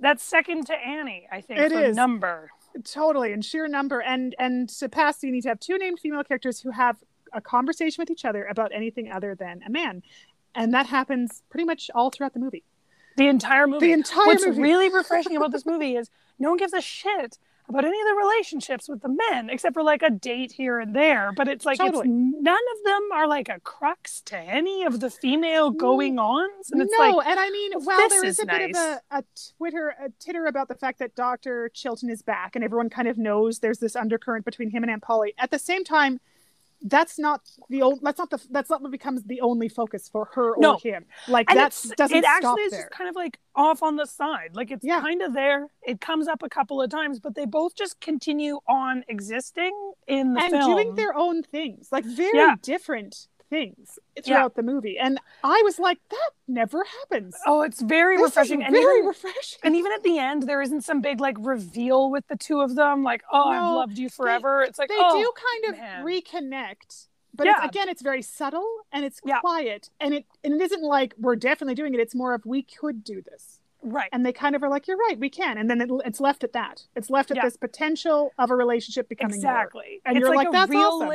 that's second to Annie. I think It for is. number. Totally, and sheer number, and and to pass, you need to have two named female characters who have a conversation with each other about anything other than a man, and that happens pretty much all throughout the movie. The entire movie. The entire What's movie. really refreshing about this movie is no one gives a shit about any of the relationships with the men, except for like a date here and there. But it's like Totally. it's none of them are like a crux to any of the female going ons, and it's no, like and I mean, well, there is is a bit of a, a Twitter a titter about the fact that Doctor Chilton is back, and everyone kind of knows there's this undercurrent between him and Aunt Polly. At the same time, that's not the old. That's not the. That's not what becomes the only focus for her or No. him. Like and that it's, doesn't it stop actually is there. just kind of like off on the side. Like it's Yeah. kind of there. It comes up a couple of times, but they both just continue on existing in the and film. doing their own things, like very Yeah. different things throughout the movie. And I was like, that never happens. oh, it's very this refreshing. and very even, refreshing. and even at the end, there isn't some big like reveal with the two of them. Like, oh, I've loved you forever. it's like they oh, do kind of man. reconnect but it's, again it's very subtle and it's Yeah. quiet and it and it isn't like we're definitely doing it it's more of we could do this right. and they kind of are like you're right we can and then it, it's left at that it's left at Yeah. this potential of a relationship becoming more. Exactly. And it's you're like, like, a "That's awesome."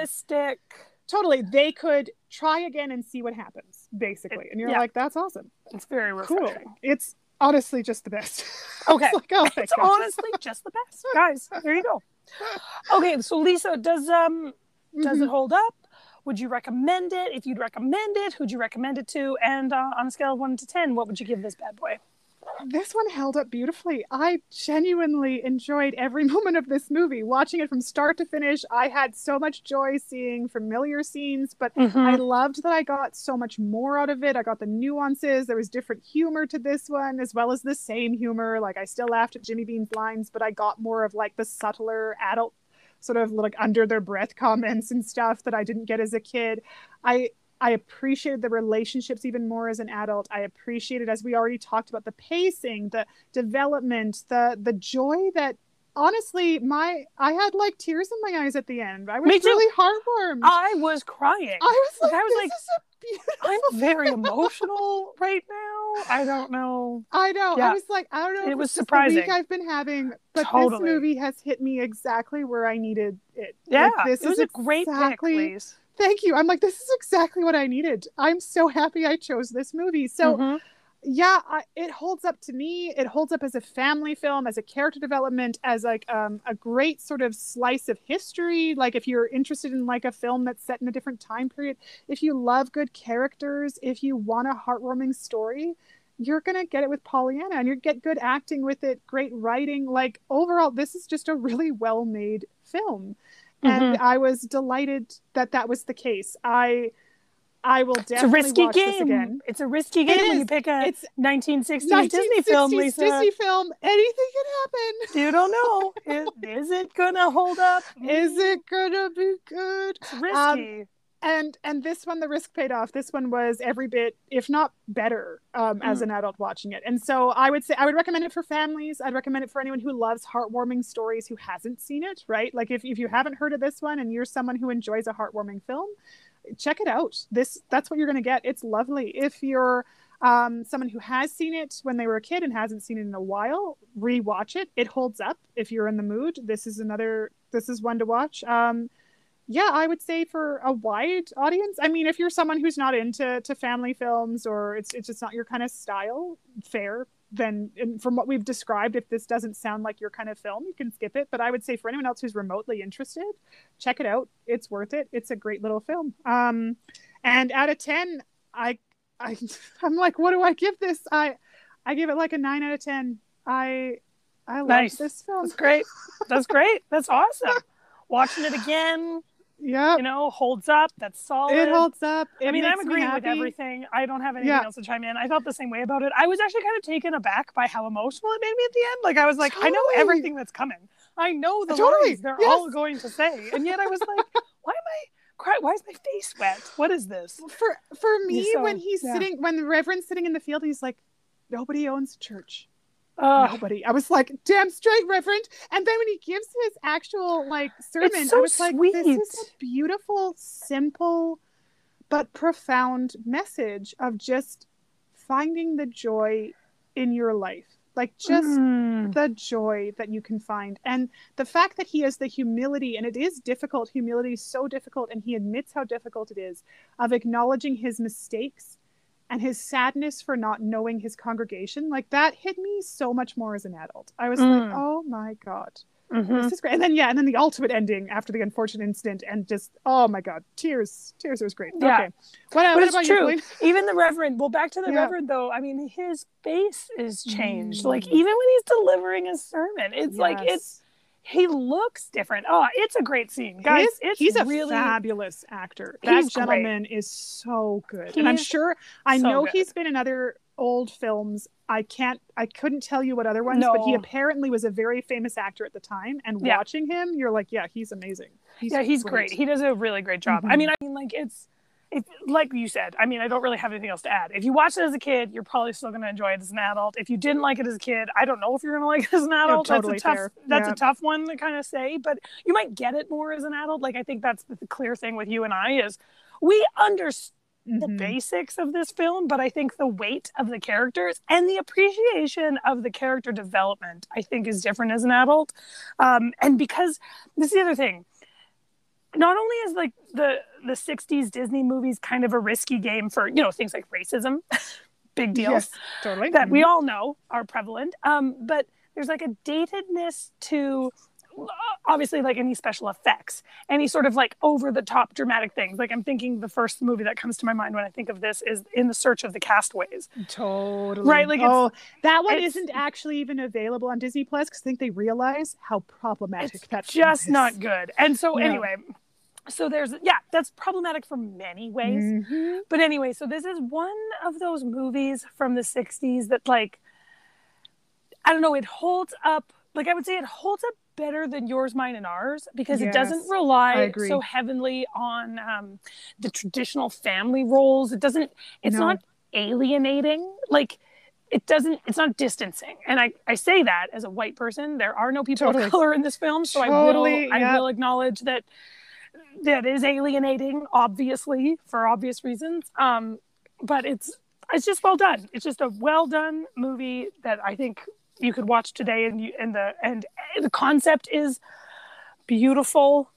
Totally they could try again and see what happens basically and you're yeah. like that's awesome It's very cool it's honestly just the best <laughs> Okay. It's like, oh It's honestly just the best, <laughs> guys. There you go. Okay, so Lisa, does um does Mhm. it hold up? Would you recommend it? If you'd recommend it, who'd you recommend it to? And uh, on a scale of one to ten, what would you give this bad boy? This one held up beautifully. I genuinely enjoyed every <laughs> moment of this movie. Watching it from start to finish, I had so much joy seeing familiar scenes, but I Mm-hmm. loved that I got so much more out of it. I got the nuances. There was different humor to this one, as well as the same humor. Like I still laughed at Jimmy Bean's lines, but I got more of like the subtler adult sort of like under their breath <laughs> comments and stuff that I didn't get as a kid. I I appreciated the relationships even more as an adult. I appreciated, as we already talked about, the pacing, the development, the the joy that honestly my I had like tears in my eyes at the end. I was Me too. really heartwarmed. I was crying. I was like, I was like, is a beautiful I'm very <laughs> emotional right now. I don't know. I know. Yeah. I was like, I don't know. It was just the week surprising. I've been having, but Totally. this movie has hit me exactly where I needed it. Yeah, Like, this it was is a great exactly, pick, please. Thank you. I'm like, this is exactly what I needed. I'm so happy I chose this movie. So Mhm. yeah I, it holds up to me it holds up as a family film as a character development as like um, a great sort of slice of history like if you're interested in like a film that's set in a different time period if you love good characters if you want a heartwarming story you're gonna get it with pollyanna and you get good acting with it great writing like overall this is just a really well made film and mm-hmm. i was delighted that that was the case i i will It's a definitely risky watch this game. again It's a risky game when you pick a It's 1960s Disney film, Lisa. Disney film. Anything can happen. <laughs> You don't know. is, is it gonna hold up? Is it gonna be good? It's um, risky. And and this one, the risk paid off. This one was every bit, if not better, um, as Mm. an adult watching it. And so I would say I would recommend it for families. I'd recommend it for anyone who loves heartwarming stories who hasn't seen it. Right? Like if if you haven't heard of this one and you're someone who enjoys a heartwarming film, check it out. This that's what you're gonna get. It's lovely. If you're um, someone who has seen it when they were a kid and hasn't seen it in a while, rewatch it. It holds up if you're in the mood. This is another. This is one to watch. Um, yeah, I would say for a wide audience. I mean, if you're someone who's not into to family films or it's it's just not your kind of style, fair. Then, and from what we've described, if this doesn't sound like your kind of film, you can skip it. But I would say for anyone else who's remotely interested, check it out. It's worth it. It's a great little film. Um, and out of ten, I, I, <laughs> I'm like, what do I give this? I, I give it like a nine out of ten. I, I love this film. That's great. That's great. <laughs> That's awesome. Watching it again, Yep, you know, holds up. That's solid. it holds up. It I mean, I'm makes me agreeing with everything. I don't have anything Yeah. else to chime in. I felt the same way about it. I was actually kind of taken aback by how emotional it made me at the end. Like I was like, I know everything that's coming. I know the Totally. lines they're Yes. all going to say, and yet I was like, <laughs> why am I crying? Why is my face wet? What is this? for for me So, when he's yeah. sitting when the reverend's sitting in the field he's like nobody owns a church Uh, nobody i was like damn straight reverend. And then when he gives his actual like sermon so i was like this is a beautiful simple but profound message of just finding the joy in your life. Like just mm, the joy that you can find. And the fact that he has the humility and it is difficult humility is so difficult and he admits how difficult it is of acknowledging his mistakes and his sadness for not knowing his congregation like that hit me so much more as an adult i was Mm. like oh my god mhm. this is great and then yeah and then the ultimate ending after the unfortunate incident and just oh my god tears tears it was great Yeah. okay what, But what it's about true. Even the Reverend. Well, back to the Yeah. Reverend though. I mean, his face is changed. Like Mm. even when he's delivering a sermon, it's like it's he looks different. Oh, it's a great scene, guys. His- it's he's a really fabulous actor. That He's great. gentleman is so good, and I'm sure I so know good. he's been in other old films. I can't, I couldn't tell you what other ones, but he apparently was a very famous actor at the time. And Yeah. watching him, you're like, yeah, he's amazing. yeah, he's great. He does a really great job. I Mhm. mean, I mean, like it's. If, like you said, I mean, I don't really have anything else to add. If you watch it as a kid, you're probably still going to enjoy it as an adult. If you didn't like it as a kid, I don't know if you're going to like it as an adult. totally that's a tough. fair. That's Yeah. a tough one to kind of say, but you might get it more as an adult. Like I think that's the clear thing with you and I is we understand the Mhm. basics of this film, but I think the weight of the characters and the appreciation of the character development, I think, is different as an adult. Um, and because this is the other thing, not only is like the the '60s Disney movies kind of a risky game for you know things like racism, <laughs> big deals Yes, totally. that we Mhm. all know are prevalent. Um, but there's like a datedness to uh, obviously like any special effects, any sort of like over the top dramatic things. Like I'm thinking the first movie that comes to my mind when I think of this is In the Search of the Castaways. Totally. Right, like, it's- oh, that one isn't actually even available on Disney Plus because I think they realize how problematic It's that just is. not good. And so Yeah. anyway, so there's yeah, that's problematic for many ways. Mhm. But anyway, so this is one of those movies from the 60s that like I don't know, it holds up like I would say it holds up better than yours, mine, and ours because it doesn't rely so heavily on um, the traditional family roles. It doesn't. It's No. not alienating. Like it doesn't. It's not distancing. And I I say that as a white person. There are no people Totally. of color in this film, so Totally, I will I yeah. will acknowledge that that is alienating, obviously for obvious reasons. Um, but it's it's just well done. It's just a well done movie that I think you could watch today, and you and the and the concept is beautiful.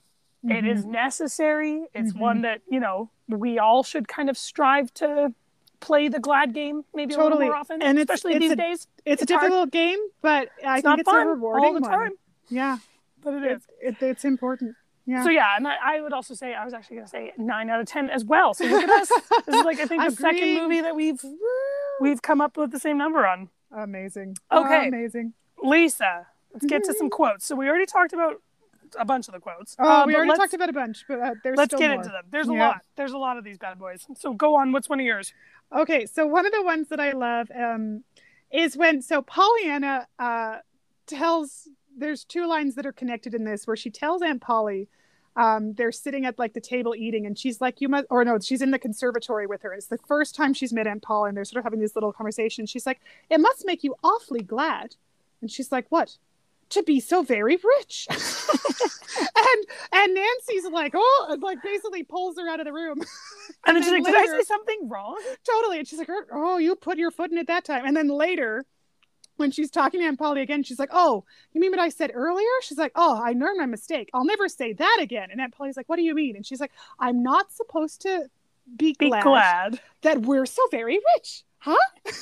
It is necessary. It's Mhm. one that you know we all should kind of strive to play the glad game maybe a little more often, And especially it's these a- days. It's, a It's hard. difficult game, but I It's think not it's fun a rewarding all the one. time, Yeah, but it is. it's, it, it's important. Yeah. So yeah, and I, I would also say I was actually going to say nine out of ten as well. So look at us. this is like I think <laughs> the second movie that we've we've come up with the same number on. Amazing. Okay. Amazing. Lisa, let's get to some quotes. So we already talked about a bunch of the quotes. Oh, Uh, we already talked about a bunch, but uh, there's Let's get more. into them. There's a Yeah. lot. There's a lot of these bad boys. So go on. What's one of yours? Okay, so one of the ones that I love um, is when so Pollyanna uh, tells. There's two lines that are connected in this where she tells Aunt Polly. Um, they're sitting at like the table eating, and she's like, "You must," or no, she's in the conservatory with her. It's the first time she's met Aunt Polly, and they're sort of having this little conversation. She's like, "It must make you awfully glad," and she's like, "What?" To be so very rich, <laughs> and and Nancy's like, "Oh," and like basically pulls her out of the room. And then she's like, "Did I say something wrong?" totally. And she's like, oh, you put your foot in it that time. And then later, when she's talking to Aunt Polly again, she's like, oh, you mean what I said earlier? She's like, oh, I learned my mistake. I'll never say that again. And Aunt Polly's like, what do you mean? And she's like, I'm not supposed to be Be glad, glad. that we're so very rich. Huh? <laughs>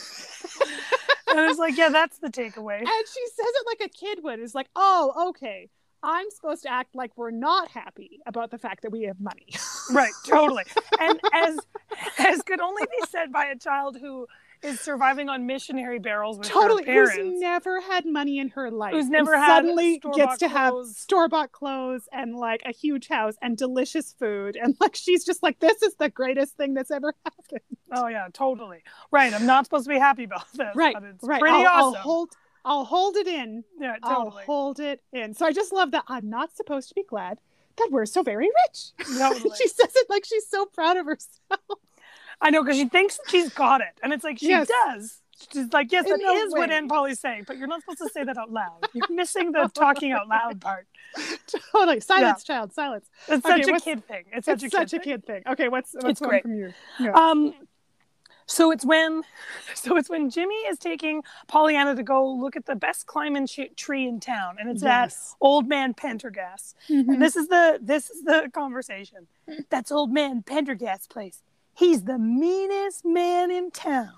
And was like, yeah, that's the takeaway. And she says it like a kid would. It's like, oh, okay. I'm supposed to act like we're not happy about the fact that we have money. Right, totally. <laughs> And as as could only be said by a child who is surviving on missionary barrels with totally. her Who's never had money in her life. Who's never had suddenly gets to have store bought clothes and like a huge house and delicious food. And like she's just like, this is the greatest thing that's ever happened. Oh yeah, totally. Right. I'm not supposed to be happy about <laughs> this. Right. But it's right. pretty I'll, awesome. I'll hold I'll hold it in. yeah, totally. I'll hold it in. So I just love that I'm not supposed to be glad that we're so very rich. Totally. <laughs> she says it like she's so proud of herself. I know because she thinks she's got it, and it's like she Yes. does. She's like, yes, In that is what way. Aunt Polly's saying, but you're not supposed to say that out loud. You're missing the talking out loud part. <laughs> totally. Silence, child, silence. It's Okay, such a kid thing. It's It's such a such kid a thing. kid thing. Okay, what's what's It's one great. from you? Yeah. Um, so it's when, <laughs> so it's when Jimmy is taking Pollyanna to go look at the best climbing tree in town, and it's that old man Pendergast. Mhm. And this is the this is the conversation. That's old man Pendergast's place. He's the meanest man in town.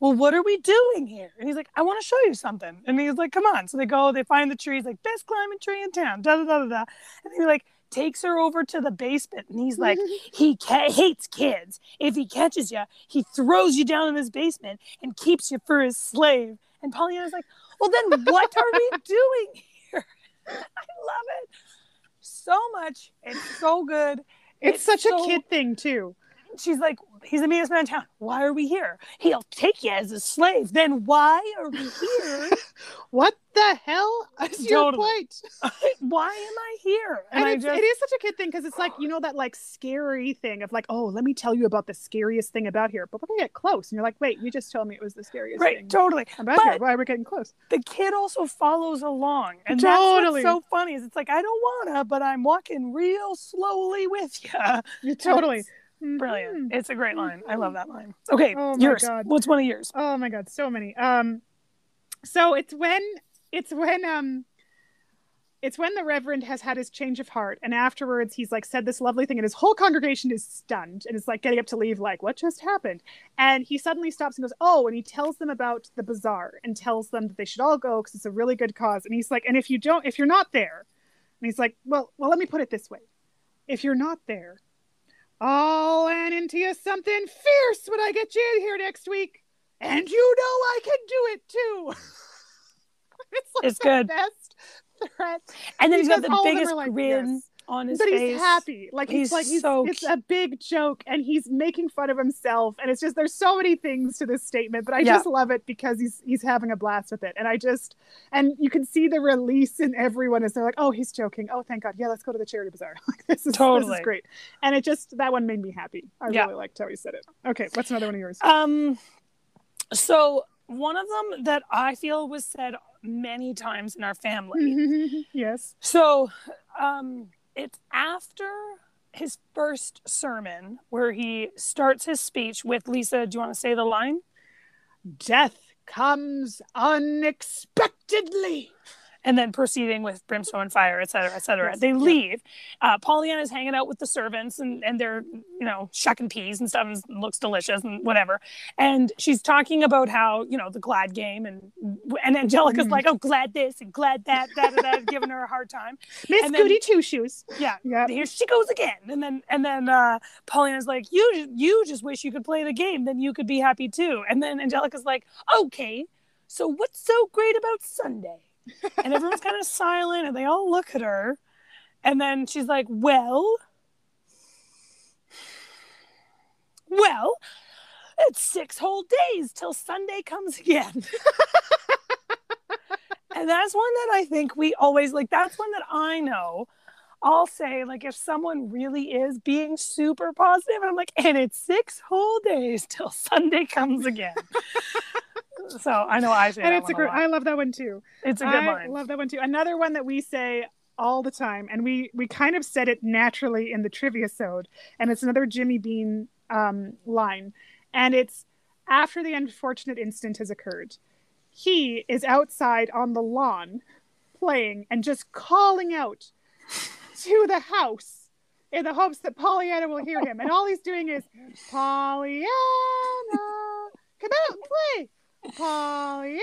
Well, what are we doing here? And he's like, I want to show you something. And he's like, come on. So they go, they find the tree. He's like, best climbing tree in town. Da da da da da. And he like takes her over to the basement, and he's like, <laughs> he ca- hates kids. If he catches you, he throws you down in his basement and keeps you for his slave. And Pollyanna's like, well, then what are we <laughs> doing here? <laughs> I love it so much. It's so good. It's, It's such so- a kid thing too. She's like, he's the meanest man in town. Why are we here? He'll take you as a slave. Then why are we here? <laughs> What the hell is your Totally. point? <laughs> why am I here? And, I it's, just, it is such a kid thing because it's like you know that like scary thing of like, oh, let me tell you about the scariest thing about here. But we're gonna get close, and you're like, wait, you just told me it was the scariest thing. right, thing totally. about here. but- Why are we getting close? The kid also follows along, and Totally. that's what's so funny. Is it's like I don't wanna, but I'm walking real slowly with you. You totally Brilliant. Mhm. It's a great line. I love that line. Okay, Oh yours. God. What's one of yours? Oh my god, so many. Um, so it's when it's when um. It's when the Reverend has had his change of heart, and afterwards he's like said this lovely thing, and his whole congregation is stunned and is like getting up to leave, like, what just happened? And he suddenly stops and goes, Oh, and he tells them about the bazaar and tells them that they should all go because it's a really good cause. And he's like, And if you don't, if you're not there, and he's like, Well, well, let me put it this way. If you're not there, I'll land into you something fierce when I get you in here next week. And you know I can do it too. <laughs> it's like It's the good. best threat. And then he's got the all of them biggest like, grin yes. On his But face. he's happy. Like he's, like he's so it's a big joke and he's making fun of himself. And it's just there's so many things to this statement, but I Yeah. just love it because he's he's having a blast with it. And I just and you can see the release in everyone as they're like, Oh, he's joking. Oh, thank God. Yeah, let's go to the charity bazaar. <laughs> Like this is this Totally. is great. And it just that one made me happy. I Yeah. really liked how he said it. Okay, what's another one of yours? Um, so one of them that I feel was said many times in our family. <laughs> yes. So, um, it's after his first sermon where he starts his speech with Lisa. Do you want to say the line? Death comes unexpectedly and then proceeding with brimstone and fire, et cetera, et cetera. Yes. They leave. Uh, is hanging out with the servants and, and they're, you know, shucking peas and stuff and looks delicious and whatever. And she's talking about how, you know, the glad game and and Angelica's mm. like, oh, glad this and glad that, that, and that, giving her a hard time. <laughs> Miss Goody Two Shoes. Yeah. Yeah. Here she goes again. And then and then uh, Pollyanna's like, you you just wish you could play the game, then you could be happy too. And then Angelica's like, okay, so what's so great about Sunday? And everyone's kind of silent and they all look at her. And then she's like well well it's six whole days till sunday comes again. <laughs> And that's one that i think we always like that's one that i know. I'll say, like, if someone really is being super positive, I'm like, and it's six whole days till Sunday comes again. <laughs> so I know I say and it's a great. I love that one too. It's a good line. I love that one too. Another one that we say all the time, and we we kind of said it naturally in the trivia sode, and it's another Jimmy Bean um, line, and it's after the unfortunate incident has occurred. He is outside on the lawn playing and just calling out to the house in the hopes that Pollyanna will hear him. And all he's doing is, Pollyanna, come out and play. Pollyanna,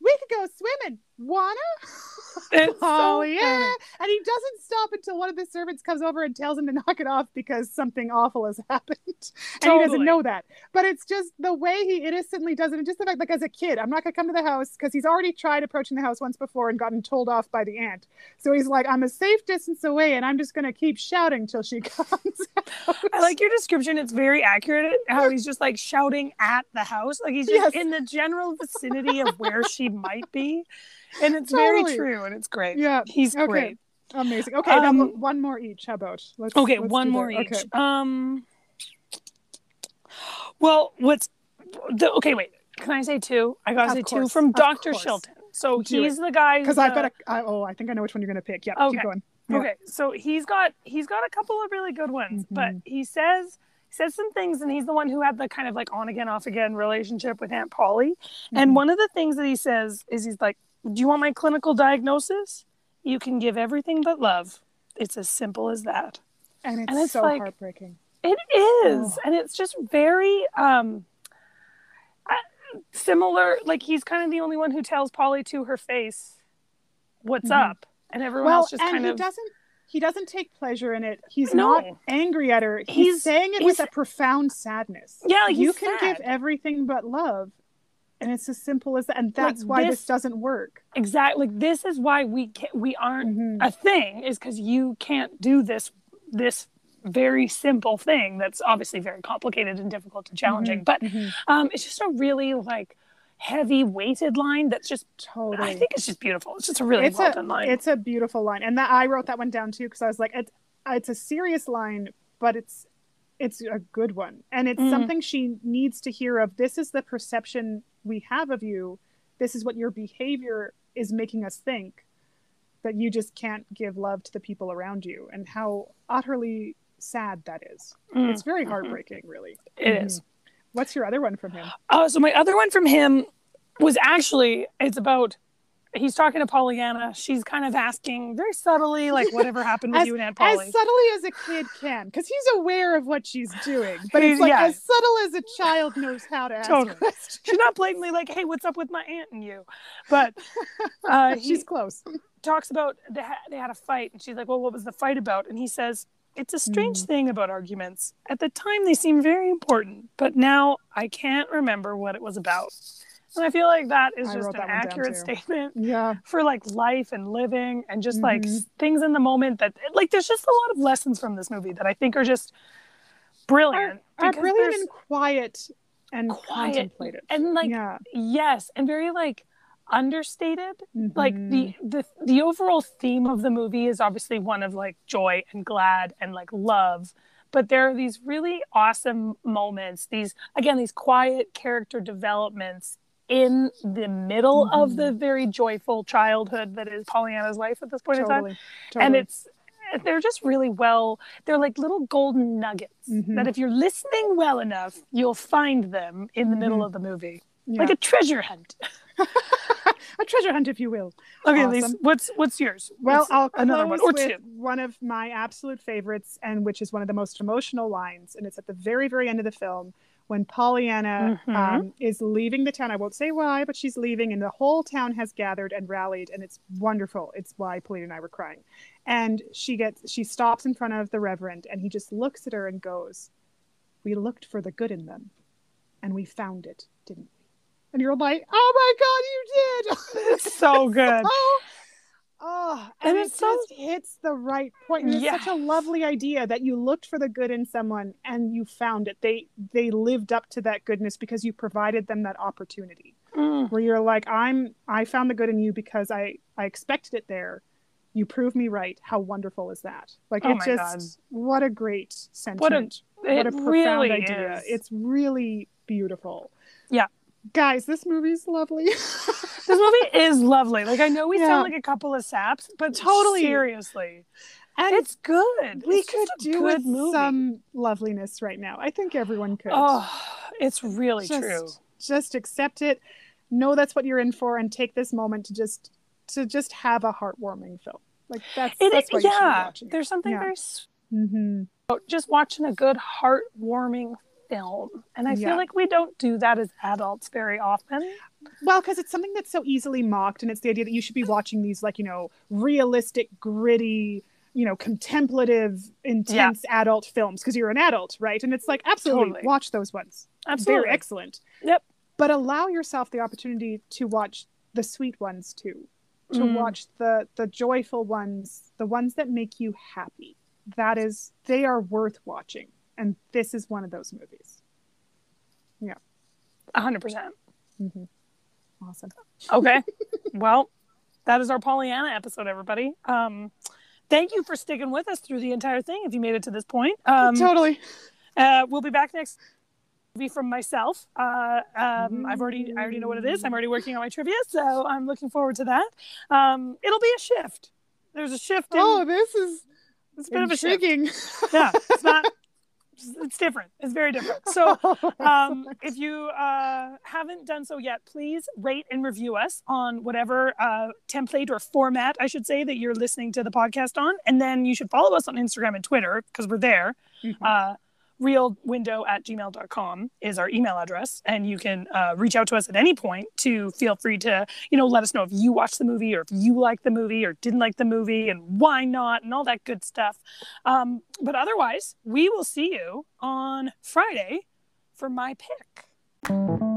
we could go swimming. Wanna? <laughs> It's <laughs> oh so yeah. And he doesn't stop until one of the servants comes over and tells him to knock it off because something awful has <laughs> happened. and he doesn't know that. But it's just the way he innocently does it. And just the fact, like as a kid, I'm not gonna come to the house because he's already tried approaching the house once before and gotten told off by the aunt. So he's like, I'm a safe distance away and I'm just gonna keep shouting till she comes. Out. I like your description. It's very accurate how he's just like shouting at the house. Like he's just yes. in the general vicinity of where she might be and it's totally. very true and it's great. Yeah, he's okay. great. Amazing. Okay, um, one more each. How about? Let's, okay, let's one more each. Okay. Um. Well, what's the okay? Wait, can I say two? I gotta of say course. two from Doctor Chilton. So Do he's it. the guy because I've got a. I, oh, I think I know which one you're gonna pick. Yeah, okay. keep going. Yeah. Okay, so he's got he's got a couple of really good ones, mm-hmm. but he says says some things, and he's the one who had the kind of like on again, off again relationship with Aunt Polly. Mm-hmm. And one of the things that he says is he's like, do you want my clinical diagnosis? You can give everything but love. It's as simple as that. And it's, and it's so like, heartbreaking. It is. Oh. And it's just very um similar like he's kind of the only one who tells Polly to her face what's mm-hmm. up and everyone well, else just kind he of doesn't he doesn't take pleasure in it. He's no. not angry at her. He's, he's saying it he's, with a profound sadness. Yeah, you can sad. give everything but love, and it's as simple as that and that's like why this, this, doesn't work exactly like this is why we can't we aren't mm-hmm. a thing is because you can't do this this very simple thing that's obviously very complicated and difficult and challenging mm-hmm. but mm-hmm. Um, it's just a really like heavy weighted line that's just totally i think it's just beautiful it's just a really it's well a, line it's a beautiful line and that i wrote that one down too because i was like it's it's a serious line but it's it's a good one and it's mm. something she needs to hear of this is the perception we have of you this is what your behavior is making us think that you just can't give love to the people around you and how utterly sad that is mm. it's very heartbreaking mm-hmm. really It mm-hmm. is. what's your other one from him oh so my other one from him was actually it's about he's talking to Pollyanna. She's kind of asking very subtly, like, whatever <laughs> happened with as, you and Aunt Polly? As subtly as a kid can, because he's aware of what she's doing. But he's, it's like yeah. as subtle as a child knows how to ask totally. questions. She's not blatantly like, hey, what's up with my aunt and you? But uh, <laughs> she's close. Talks about they, ha- they had a fight, and she's like, well, what was the fight about? And he says, it's a strange mm. thing about arguments. At the time, they seem very important, but now I can't remember what it was about. And I feel like that is just an accurate statement yeah. <laughs> for like life and living and just mm-hmm. like things in the moment that like there's just a lot of lessons from this movie that I think are just brilliant. Are, are brilliant and quiet and quiet contemplative. And like yeah. yes, and very like understated. Mm-hmm. Like the the the overall theme of the movie is obviously one of like joy and glad and like love but there are these really awesome moments these again these quiet character developments in the middle mm-hmm. of the very joyful childhood that is Pollyanna's life at this point totally, in time. Totally. And it's they're just really well. They're like little golden nuggets Mhm. that if you're listening well enough, you'll find them in the middle Mhm. of the movie, Yeah. like a treasure hunt. <laughs> a treasure hunt, if you will. Okay, Awesome. Lisa, what's what's yours? Well, What's I'll another one or two. one of my absolute favorites, and which is one of the most emotional lines, and it's at the very, very end of the film when Pollyanna Mhm. um, is leaving the town. I won't say why, but she's leaving, and the whole town has gathered and rallied, and it's wonderful. It's why Polina and I were crying. And she gets, she stops in front of the Reverend, and he just looks at her and goes, "We looked for the good in them, and we found it, didn't we?" And you're like, "Oh my God, you did!" <laughs> It's so good. oh, oh, and, And it so- just hits the right point. And it's such a lovely idea that you looked for the good in someone and you found it. They they lived up to that goodness because you provided them that opportunity. Mm. Where you're like, I'm I found the good in you because I I expected it there. You prove me right. How wonderful is that? Like Oh it just what a great sentiment. What a- what a profound really idea. is. It's really beautiful. Yeah. Guys, this movie's lovely. <laughs> this movie is lovely. Like I know we Yeah. sound like a couple of saps, but Totally. seriously, and it's good. we It's could do with movie. some loveliness right now. I think everyone could. Oh, it's really just, true. Just accept it. Know that's what you're in for, and take this moment to just to just have a heartwarming film. Like that's It, that's why you should be yeah, watching. there's something Yeah. very s- hmm just watching a good heartwarming film, and I Yeah. feel like we don't do that as adults very often. Well, because it's something that's so easily mocked, and it's the idea that you should be watching these like you know realistic, gritty. You know, contemplative, intense adult films because you're an adult, right? And it's like, absolutely, Totally. watch those ones. Absolutely. They're excellent. Yep. But allow yourself the opportunity to watch the sweet ones too. To Mm. watch the the joyful ones, the ones that make you happy. That is they are worth watching. And this is one of those movies. Yeah. hundred percent. Awesome. Okay. <laughs> well, that is our Pollyanna episode, everybody. Um, thank you for sticking with us through the entire thing. If you made it to this point, um, totally. uh, we'll be back next movie from myself. Uh, um, I've already, I already know what it is. I'm already working on my trivia, so I'm looking forward to that. Um, it'll be a shift. There's a shift. In, Oh, this is it's a bit of a shift. intriguing. Yeah, it's not. <laughs> It's different. It's very different. <laughs> So um, if you uh, haven't done so yet, please rate and review us on whatever uh, template or format, I should say, that you're listening to the podcast on. And then you should follow us on Instagram and Twitter because we're there. Mhm. Uh, realwindow at gmail.com is our email address. And you can uh, reach out to us at any point to feel free to, you know, let us know if you watched the movie or if you liked the movie or didn't like the movie and why not and all that good stuff. Um, but otherwise, we will see you on Friday for my pick.